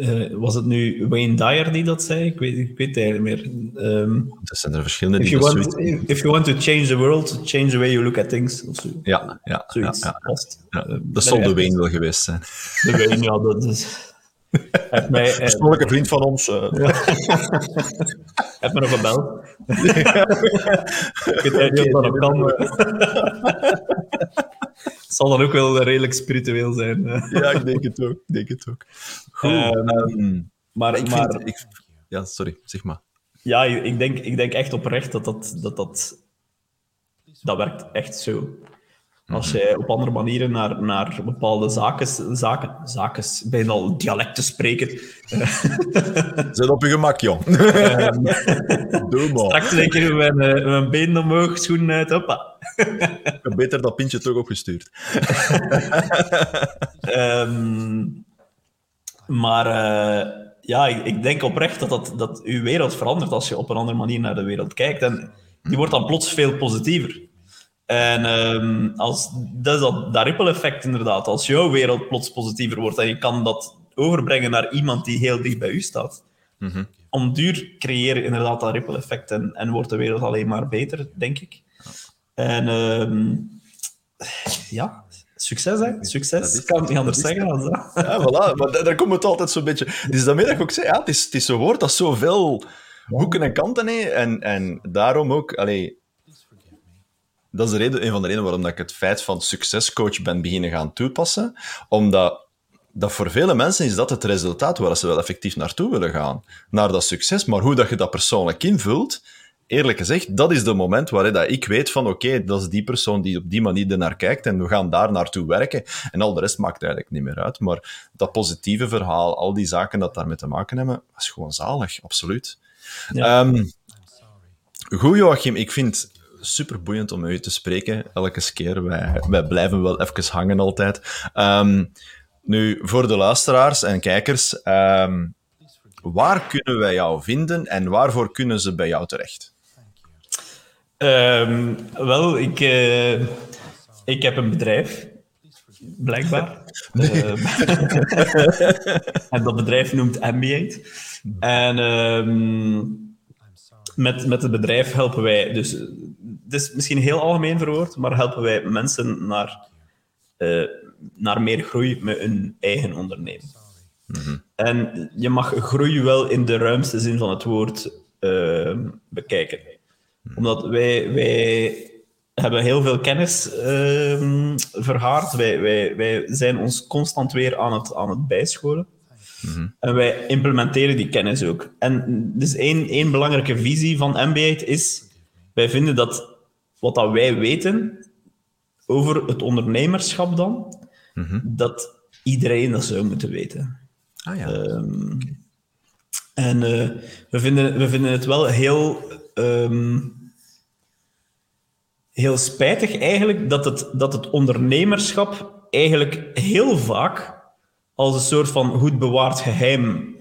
B: uh, was het nu Wayne Dyer die dat zei? Ik weet, ik weet het eigenlijk meer. Um,
A: er zijn er verschillende
B: if
A: die
B: you, want, if you want to change the world, change the way you look at things. Of zo.
A: Ja, ja,
B: Zoiets
A: ja, ja.
B: ja.
A: Uh, dat zal de Wayne wel geweest zijn.
B: De Wayne, ja, dat is...
A: Mij, Persoonlijke vriend van ons. Uh.
B: Ja. Heb me nog gebeld. Ik weet niet of dat nog kan. Het zal dan ook wel redelijk spiritueel zijn.
A: ja, ik denk het ook. Ik denk het ook. Goed.
B: Um, um, maar,
A: ik
B: maar,
A: vind, ik, ja, sorry, zeg maar.
B: Ja, ik denk, ik denk echt oprecht dat dat, dat, dat, dat werkt echt zo. Als jij op andere manieren naar, naar bepaalde zaken, zaken, zaken, bijna al dialecten spreken.
A: Zet op je gemak, jong.
B: Um, Doe maar. Straks zeker mijn, mijn benen omhoog, schoenen uit, hoppa.
A: Beter dat pintje toch opgestuurd.
B: um, maar uh, ja, ik, ik, denk oprecht dat, dat, dat uw wereld verandert als je op een andere manier naar de wereld kijkt. En die wordt dan plots veel positiever. En um, als, dat is dat, dat ripple-effect inderdaad. Als jouw wereld plots positiever wordt en je kan dat overbrengen naar iemand die heel dicht bij u staat,
A: mm -hmm.
B: om duur creëren inderdaad dat ripple-effect en, en wordt de wereld alleen maar beter, denk ik. En um, ja, succes hè. Succes. Ik kan het niet anders zeggen dan dat.
A: Ja, voilà. Maar daar, komt het altijd zo'n beetje... Het is dat ik ook zei, ja, het is, het is zo'n woord dat zoveel hoeken en kanten heeft. En, en daarom ook... Allee, dat is de reden, een van de redenen waarom dat ik het feit van succescoach ben beginnen gaan toepassen. Omdat dat voor vele mensen is dat het resultaat waar ze wel effectief naartoe willen gaan. Naar dat succes. Maar hoe dat je dat persoonlijk invult, eerlijk gezegd, dat is de moment waarin dat ik weet van oké, okay, dat is die persoon die op die manier ernaar kijkt en we gaan daar naartoe werken. En al de rest maakt eigenlijk niet meer uit. Maar dat positieve verhaal, al die zaken dat daarmee te maken hebben, is gewoon zalig, absoluut. Ja. Um, goed, Joachim, ik vind super boeiend om u te spreken, elke keer. Wij, wij blijven wel even hangen altijd. Um, nu, voor de luisteraars en kijkers, um, waar kunnen wij jou vinden en waarvoor kunnen ze bij jou terecht?
B: Um, wel, ik, uh, ik heb een bedrijf, blijkbaar. Nee. en dat bedrijf noemt Ambient. En met, met het bedrijf helpen wij dus is misschien heel algemeen verwoord, maar helpen wij mensen naar, uh, naar meer groei met hun eigen onderneming. En je mag groei wel in de ruimste zin van het woord uh, bekijken. Omdat wij, wij hebben heel veel kennis uh. Wij, wij, wij zijn ons constant weer aan het, aan het bijscholen. En wij implementeren die kennis ook. En dus één, één belangrijke visie van MBA is wij vinden dat wat dat wij weten over het ondernemerschap dan,
A: mm-hmm.
B: dat iedereen dat zou moeten weten.
A: Ah, ja.
B: Um, en uh, we, vinden, we vinden het wel heel, um, heel spijtig eigenlijk dat het, dat het ondernemerschap eigenlijk heel vaak als een soort van goed bewaard geheim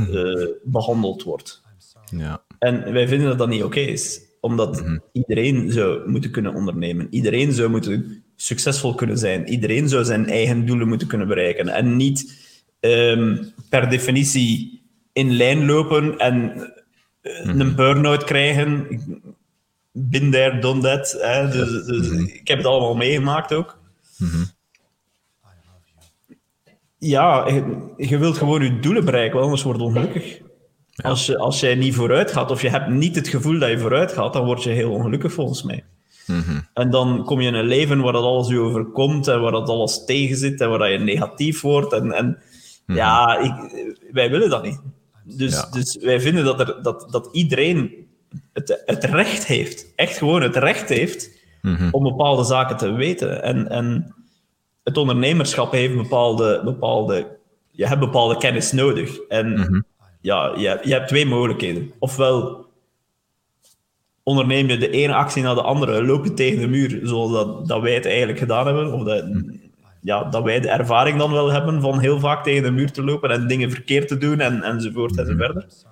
B: uh, behandeld wordt.
A: Ja.
B: En wij vinden dat dat niet oké okay is omdat
A: mm-hmm.
B: iedereen zou moeten kunnen ondernemen. Iedereen zou moeten succesvol kunnen zijn. Iedereen zou zijn eigen doelen moeten kunnen bereiken. En niet ehm, per definitie in lijn lopen en eh, een burn-out krijgen. Been there, done that. Hè? Dus, dus Ik heb het allemaal meegemaakt ook. Ja, je, je wilt gewoon je doelen bereiken, anders word je ongelukkig. Als, je, als jij niet vooruit gaat, of je hebt niet het gevoel dat je vooruit gaat, dan word je heel ongelukkig volgens mij. En dan kom je in een leven waar dat alles je overkomt en waar dat alles tegen zit en waar dat je negatief wordt. En, en ja, ik, wij willen dat niet. Dus,
A: Ja.
B: dus wij vinden dat, er, dat, dat iedereen het, het recht heeft, echt gewoon het recht heeft, om bepaalde zaken te weten. En, en het ondernemerschap heeft bepaalde, bepaalde... Je hebt bepaalde kennis nodig. En ja, je, je hebt twee mogelijkheden. Ofwel onderneem je de ene actie na de andere, loop je tegen de muur, zoals dat, wij het eigenlijk gedaan hebben. Of dat, ja, dat wij de ervaring dan wel hebben van heel vaak tegen de muur te lopen en dingen verkeerd te doen en, enzovoort enzovoort.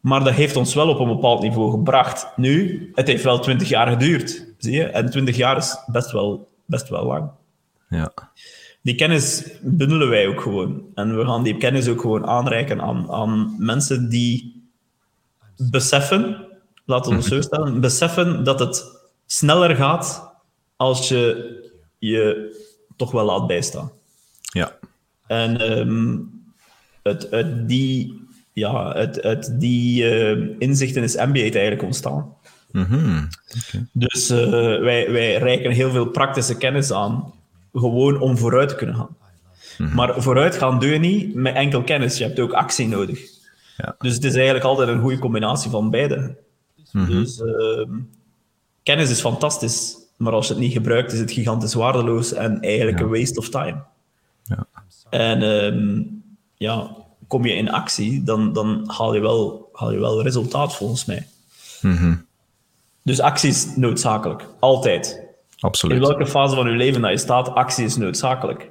B: Maar dat heeft ons wel op een bepaald niveau gebracht. Nu, het heeft wel twintig jaar geduurd, zie je? En twintig jaar is best wel, best wel lang.
A: Ja.
B: Die kennis bundelen wij ook gewoon. En we gaan die kennis ook gewoon aanreiken aan, aan mensen die beseffen, laten we het zo stellen, beseffen dat het sneller gaat als je je toch wel laat bijstaan.
A: Ja.
B: En ehm, uit, uit die, ja, uit, uit die eh, inzichten is MBA eigenlijk ontstaan.
A: Mhm.
B: Dus eh, wij, wij reiken heel veel praktische kennis aan, gewoon om vooruit te kunnen gaan. Maar vooruit gaan doe je niet met enkel kennis, je hebt ook actie nodig.
A: Ja.
B: Dus het is eigenlijk altijd een goede combinatie van beide. Dus ehm, kennis is fantastisch, maar als je het niet gebruikt, is het gigantisch waardeloos en eigenlijk een waste of time.
A: Ja.
B: En ehm, ja, kom je in actie, dan, dan haal, je wel, haal je wel resultaat volgens mij. Dus actie is noodzakelijk, altijd. In
A: Absoluut.
B: welke fase van je leven dat je staat, actie is noodzakelijk.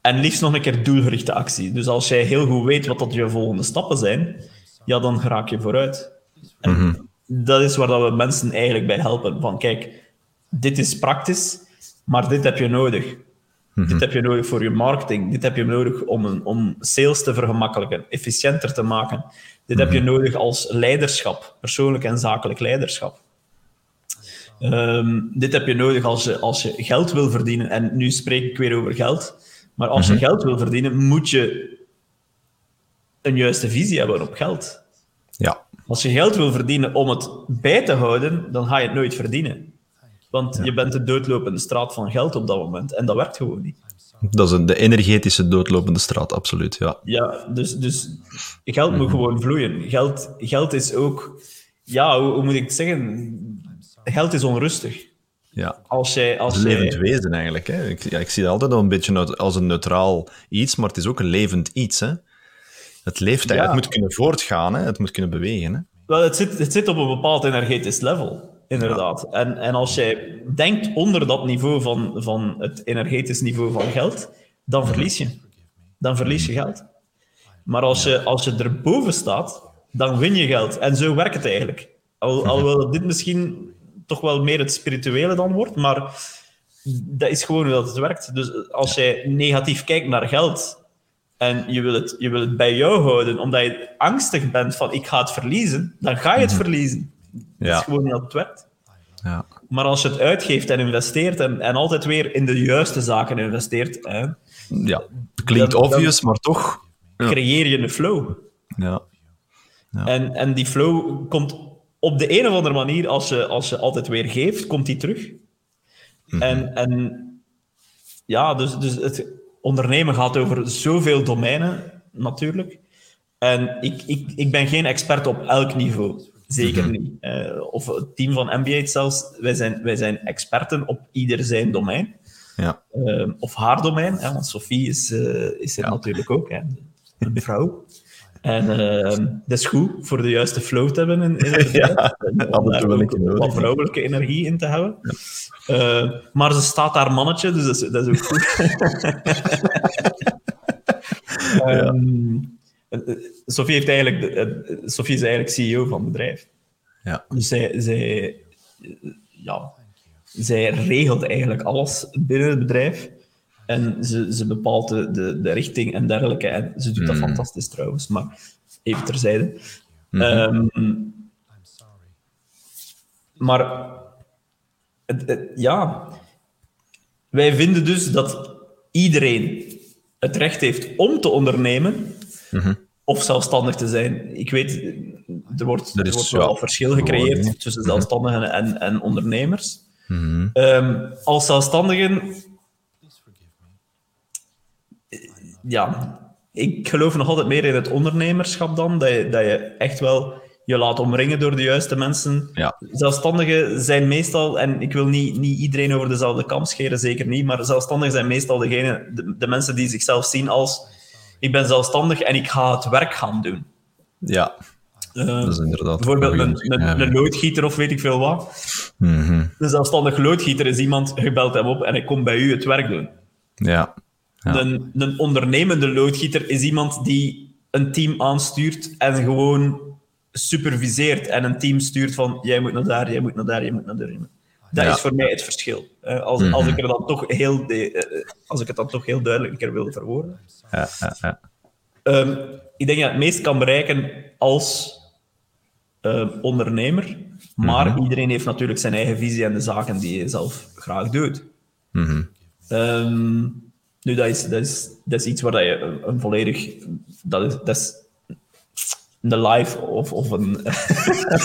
B: En liefst nog een keer doelgerichte actie. Dus als jij heel goed weet wat dat je volgende stappen zijn, ja, dan raak je vooruit. En dat is waar dat we mensen eigenlijk bij helpen. Van kijk, dit is praktisch, maar dit heb je nodig. Dit heb je nodig voor je marketing. Dit heb je nodig om, een, om sales te vergemakkelijken, efficiënter te maken. Dit heb je nodig als leiderschap, persoonlijk en zakelijk leiderschap. Ehm, dit heb je nodig als je, als je geld wil verdienen. En nu spreek ik weer over geld. Maar als je geld wil verdienen, moet je een juiste visie hebben op geld.
A: Ja.
B: Als je geld wil verdienen om het bij te houden, dan ga je het nooit verdienen. Want je bent de doodlopende straat van geld op dat moment. En dat werkt gewoon niet.
A: Dat is een, de energetische doodlopende straat, absoluut. Ja.
B: Ja, dus, dus geld moet gewoon vloeien. Geld, geld is ook... Ja, hoe, hoe moet ik het zeggen? Geld is onrustig.
A: ja.
B: Als jij... Als
A: Een levend
B: jij
A: wezen eigenlijk. Hè. Ik, ja, ik zie het altijd al een beetje als een neutraal iets, maar het is ook een levend iets. Hè. Het leeft eigenlijk.
B: Ja.
A: Het moet kunnen voortgaan, hè. het moet kunnen bewegen. Hè.
B: Wel, het zit, het zit op een bepaald energetisch level, inderdaad. En, en als jij denkt onder dat niveau van, van het energetisch niveau van geld, dan verlies je. Dan verlies je geld. Maar als je, als je erboven staat, dan win je geld. En zo werkt het eigenlijk. Al, alhoewel dit misschien toch wel meer het spirituele dan wordt, maar dat is gewoon hoe dat het werkt. Dus als jij negatief kijkt naar geld en je wil, het, je wil het bij jou houden omdat je angstig bent van ik ga het verliezen, dan ga je het verliezen. Dat
A: Ja.
B: is gewoon hoe dat het werkt.
A: Ja.
B: Maar als je het uitgeeft en investeert en, en altijd weer in de juiste zaken investeert, hè,
A: ja. Klinkt
B: Dan- dan-
A: obvious, maar toch. Ja.
B: creëer je een flow.
A: Ja.
B: En, en die flow komt op de een of andere manier, als je, als je altijd weer geeft, komt die terug. En, en ja, dus, dus het ondernemen gaat over zoveel domeinen, natuurlijk. En ik, ik, ik ben geen expert op elk niveau. Zeker niet. Eh, of het team van MBA zelfs. Wij zijn, wij zijn experten op ieder zijn domein.
A: Ja.
B: Eh, of haar domein, hè, want Sophie is, eh, is er natuurlijk ook. Hè, een vrouw. En eh, dat is goed voor de juiste flow te hebben in, in het om daar wat vrouwelijke energie in te hebben. Eh, maar ze staat daar mannetje, dus dat is, dat is ook goed. Ehm, eh, Sophie, heeft eigenlijk eh, Sophie is eigenlijk CEO van het bedrijf.
A: Ja.
B: Dus zij, zij ja, zij regelt eigenlijk alles binnen het bedrijf. En ze, ze bepaalt de, de, de richting en dergelijke. En ze doet dat
A: Mm.
B: fantastisch trouwens, maar even terzijde. Ehm, maar het- het- ja, wij vinden dus dat iedereen het recht heeft om te ondernemen
A: Mhm.
B: of zelfstandig te zijn. Ik weet, er wordt,
A: Er
B: er wordt wel verschil gecreëerd tussen zelfstandigen en, en ondernemers.
A: Mhm.
B: Ehm, als zelfstandigen, ja, ik geloof nog altijd meer in het ondernemerschap dan, dat je, dat je echt wel je laat omringen door de juiste mensen.
A: Ja.
B: Zelfstandigen zijn meestal, en ik wil niet, niet iedereen over dezelfde kam scheren, zeker niet, maar zelfstandigen zijn meestal degene, de, de mensen die zichzelf zien als ik ben zelfstandig en ik ga het werk gaan doen.
A: Ja,
B: Eh,
A: dat is inderdaad...
B: bijvoorbeeld een, loodgieter of weet ik veel wat.
A: Mhm.
B: Een zelfstandig loodgieter is iemand, je belt hem op en hij komt bij u het werk doen.
A: Ja. Ja.
B: Een, een ondernemende loodgieter is iemand die een team aanstuurt en gewoon superviseert. En een team stuurt van, jij moet naar daar, jij moet naar daar, jij moet naar daar. Dat
A: Ja.
B: is voor mij het verschil. Als, als, ik er dan toch heel de, als ik het dan toch heel duidelijk een keer wil verwoorden.
A: Ja, ja, ja.
B: Ehm, ik denk dat je het meest kan bereiken als eh, ondernemer. Maar
A: Mhm.
B: iedereen heeft natuurlijk zijn eigen visie en de zaken die hij zelf graag doet.
A: Mhm.
B: Ehm, nu, dat is, dat, is, dat is iets waar dat je een, volledig... Dat is, dat is een live of, of een...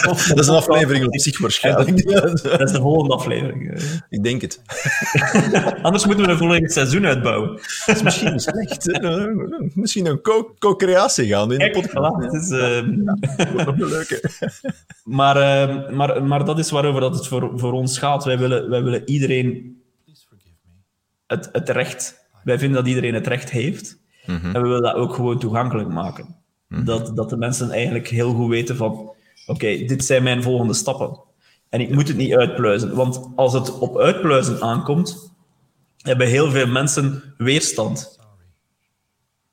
B: of
A: Dat is een aflevering op zich waarschijnlijk.
B: Dat is de volgende aflevering.
A: Ik denk het.
B: Anders moeten we een volledig seizoen uitbouwen.
A: Dat is misschien slecht. hè. Misschien een co- co-creatie gaan in de
B: Kijk,
A: podcast.
B: voilà, het is, ehm,
A: Dat wordt nog een leuke.
B: Maar, ehm, maar, maar dat is waarover dat het voor, voor ons gaat. Wij willen, wij willen iedereen het, het recht... Wij vinden dat iedereen het recht heeft. En we willen dat ook gewoon toegankelijk maken. Dat, dat de mensen eigenlijk heel goed weten van... Oké, dit zijn mijn volgende stappen. En ik moet het niet uitpluizen. Want als het op uitpluizen aankomt, hebben heel veel mensen weerstand.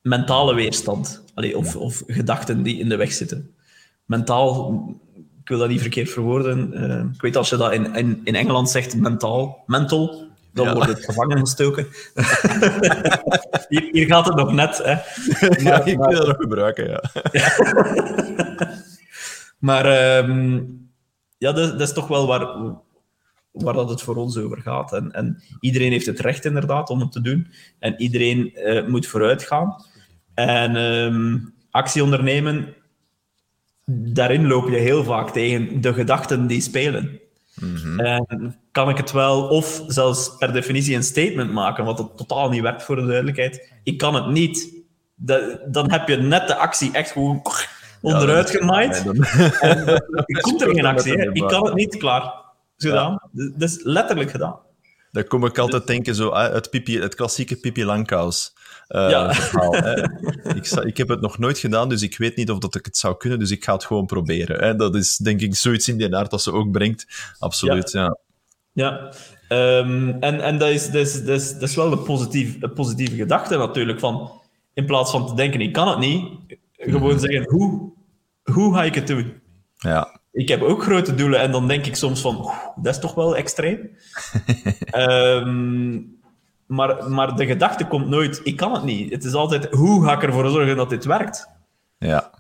B: Mentale weerstand. Allee, of, of gedachten die in de weg zitten. Mentaal, ik wil dat niet verkeerd verwoorden. eh, ik weet als je dat in, in, in Engeland zegt, mentaal, mental, dan
A: Ja.
B: wordt het gevangen gestoken. hier, hier gaat het nog net, hè.
A: Ja, ik wil dat nog gebruiken, ja.
B: Maar ehm, ja, dat, dat is toch wel waar, waar dat het voor ons over gaat. En, en iedereen heeft het recht inderdaad om het te doen. En iedereen eh, moet vooruit gaan. En ehm, actie ondernemen, daarin loop je heel vaak tegen de gedachten die spelen. En kan ik het wel, of zelfs per definitie een statement maken, wat het totaal niet werkt voor de duidelijkheid. Ik kan het niet. Da- dan heb je net de actie echt gewoon onderuit gemaaid. Ik komt er geen actie. Ik kan het niet, klaar. Gedaan. Dat is letterlijk gedaan.
A: Dan kom ik altijd denken, zo, het, pipi, het klassieke Pipi Langkous. Eh,
B: Ja.
A: verhaal, ik, ik heb het nog nooit gedaan, dus ik weet niet of dat ik het zou kunnen, dus ik ga het gewoon proberen. Hè. Dat is denk ik zoiets in die aard dat ze ook brengt. Absoluut, ja.
B: Ja. Ehm, en en dat, is, dat, is, dat, is, dat is wel een, positief, een positieve gedachte natuurlijk. Van, in plaats van te denken, ik kan het niet, gewoon zeggen, hoe, hoe ga ik het doen?
A: ja.
B: Ik heb ook grote doelen en dan denk ik soms van, "Oeh, dat is toch wel extreem. Ehm, maar, maar de gedachte komt nooit, ik kan het niet. Het is altijd, hoe ga ik ervoor zorgen dat dit werkt?
A: Ja.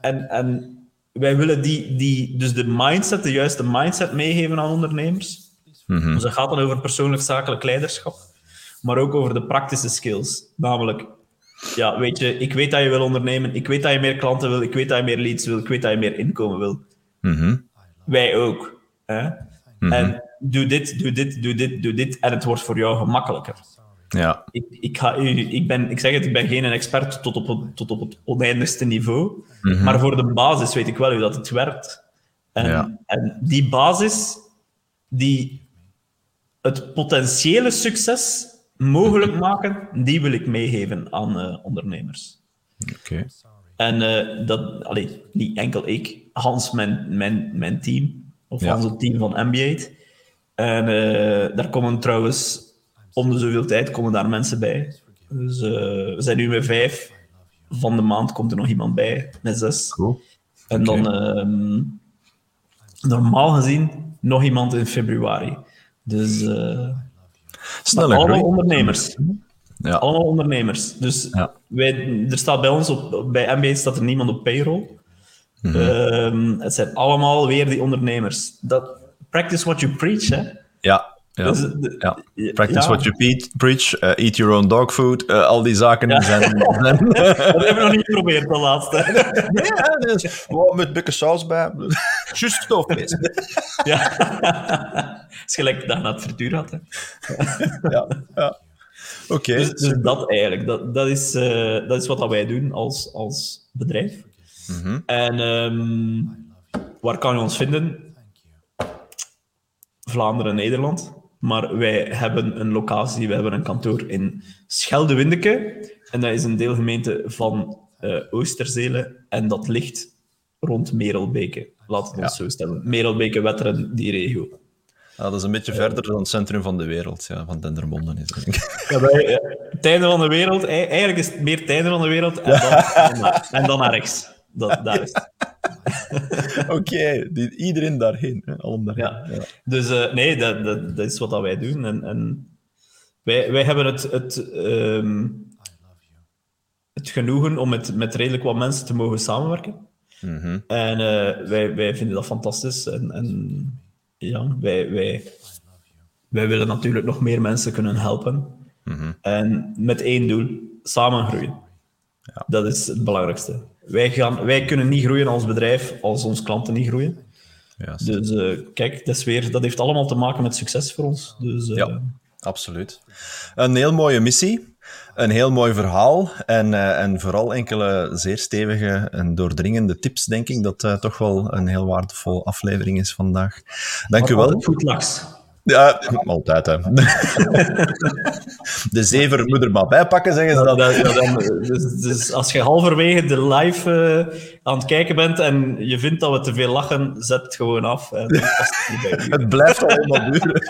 B: En, en wij willen die, die, dus de mindset, de juiste mindset meegeven aan ondernemers.
A: Mhm.
B: Dus dat gaat dan over persoonlijk zakelijk leiderschap, maar ook over de praktische skills. Namelijk, ja, weet je, ik weet dat je wil ondernemen, ik weet dat je meer klanten wil, ik weet dat je meer leads wil, ik weet dat je meer inkomen wil.
A: Mhm.
B: Wij ook. Hè?
A: Mhm.
B: En doe dit, doe dit, doe dit, doe dit, en het wordt voor jou gemakkelijker.
A: Ja.
B: Ik, ik, ga, ik, ben, ik zeg het, ik ben geen expert tot op, het- tot op het oneindigste niveau,
A: Mhm.
B: maar voor de basis weet ik wel hoe dat het werkt. En,
A: Ja.
B: en die basis, die het potentiële succes mogelijk maken, die wil ik meegeven aan eh, ondernemers.
A: Oké.
B: En eh, dat, niet enkel ik, Hans, mijn, mijn, mijn team, of
A: Ja.
B: Het team van NBA. En eh, daar komen trouwens om de zoveel tijd komen daar mensen bij. Dus eh, we zijn nu met vijf. Van de maand komt er nog iemand bij, met zes.
A: Cool.
B: En dan, ehm, normaal gezien, nog iemand in februari. Dus
A: Snelle
B: allemaal
A: groei.
B: ondernemers.
A: Ja.
B: Allemaal ondernemers. Dus
A: Ja.
B: wij, er staat bij ons, op, bij MBA staat er niemand op payroll. Ehm, het zijn allemaal weer die ondernemers. Dat, practice what you preach, hè.
A: Ja. Ja.
B: Dus, de-
A: ja.
B: ja.
A: Practice what you pe- preach, uh, eat your own dog food, uh, al die zaken zijn... zijn
B: Dat hebben we nog niet geprobeerd, de laatste.
A: nee, dus, wow, met dikke saus bij. Juist stoofvlees.
B: ja. Het is gelijk dat je het frituur had, hè.
A: ja, ja. Oké.
B: Dus, dus dat eigenlijk, dat, dat, is, eh, dat is wat dat wij doen als, als bedrijf. En ehm, waar kan je ons vinden? Vlaanderen en Nederland. Maar wij hebben een locatie, we hebben een kantoor in Schelde-Windeke. En dat is een deelgemeente van eh Oosterzelen. En dat ligt rond Merelbeke. Laat het ons zo stellen. Merelbeke, Wetteren, die regio.
A: Ja, dat is een beetje verder dan het centrum van de wereld, ja, van Dendermonde. Is, het, denk ik.
B: Ja, eh, het einde van de wereld, ei- eigenlijk is het meer het einde van de wereld en, dan, en, dan, en dan naar rechts. Dat, daar is.
A: Oké, iedereen daarheen. Hè, allen daarheen.
B: Ja. Dus eh, nee, dat, dat, dat is wat dat wij doen. En, en wij, wij hebben het, het, ehm, het genoegen om met, met redelijk wat mensen te mogen samenwerken.
A: Mhm.
B: En eh, wij, wij vinden dat fantastisch. En, en ja, wij, wij, wij willen natuurlijk nog meer mensen kunnen helpen. En met één doel, samen groeien. Dat is het belangrijkste. Wij, gaan, wij kunnen niet groeien als bedrijf als onze klanten niet groeien.
A: Juist.
B: Dus eh, kijk, dat, is weer, dat heeft allemaal te maken met succes voor ons. Dus, eh,
A: Ja, absoluut. Een heel mooie missie, een heel mooi verhaal en, eh, en vooral enkele zeer stevige en doordringende tips, denk ik, dat toch wel een heel waardevolle aflevering is vandaag. Dank u wel.
B: Goed laks.
A: Ja, altijd, hè. De zever moet er maar bij pakken, zeggen ze
B: Dat,
A: dan.
B: dat, dat- dus, dus als je halverwege de live eh, aan het kijken bent en je vindt dat we te veel lachen, zet het gewoon af. En het
A: blijft allemaal duren.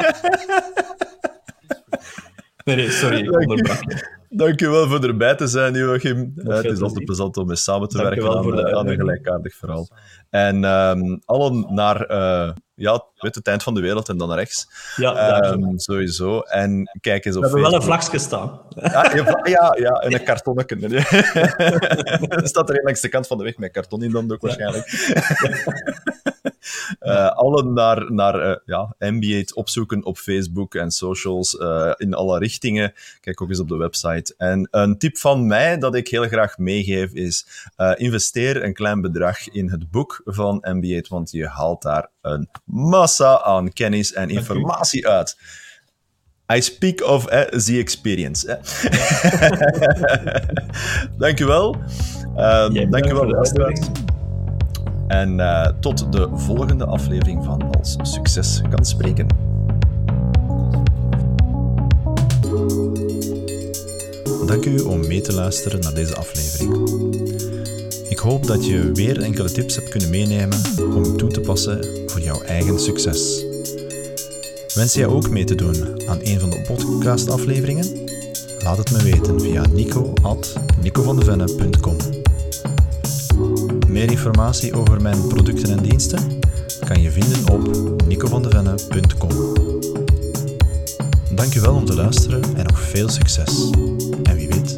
B: Nee, nee, sorry, onderbrak je.
A: Dank u wel voor erbij te zijn, Joachim. Het is altijd plezant om mee samen te
B: Dank
A: werken
B: wel
A: aan,
B: voor de
A: eh, aan een gelijkaardig verhaal. En ehm, allen naar eh, ja, weet het eind van de wereld en dan naar rechts.
B: Ja.
A: Ehm, sowieso. En kijk eens op
B: We hebben wel een vlagje staan.
A: Ja, ja, ja, en een kartonnetje. Er staat er een langs de kant van de weg met karton in dan ook waarschijnlijk. Eh, allen naar, naar eh, ja, MBA opzoeken op Facebook en socials eh, in alle richtingen. Kijk ook eens op de website. En een tip van mij dat ik heel graag meegeef is: investeer een klein bedrag in het boek van MBA, want je haalt daar een massa aan kennis en informatie uit. I speak of eh, the experience. Eh. dankjewel.
B: Bedankt
A: dankjewel, luisteraars. En eh, tot de volgende aflevering van Als Succes kan spreken. Dank u om mee te luisteren naar deze aflevering. Ik hoop dat je weer enkele tips hebt kunnen meenemen om toe te passen voor jouw eigen succes. Wens jij ook mee te doen aan een van de podcastafleveringen? Laat het me weten via nico.nicovandevenne.com Meer informatie over mijn producten en diensten kan je vinden op nicovandevenne.com. Dank je wel om te luisteren en nog veel succes. En wie weet,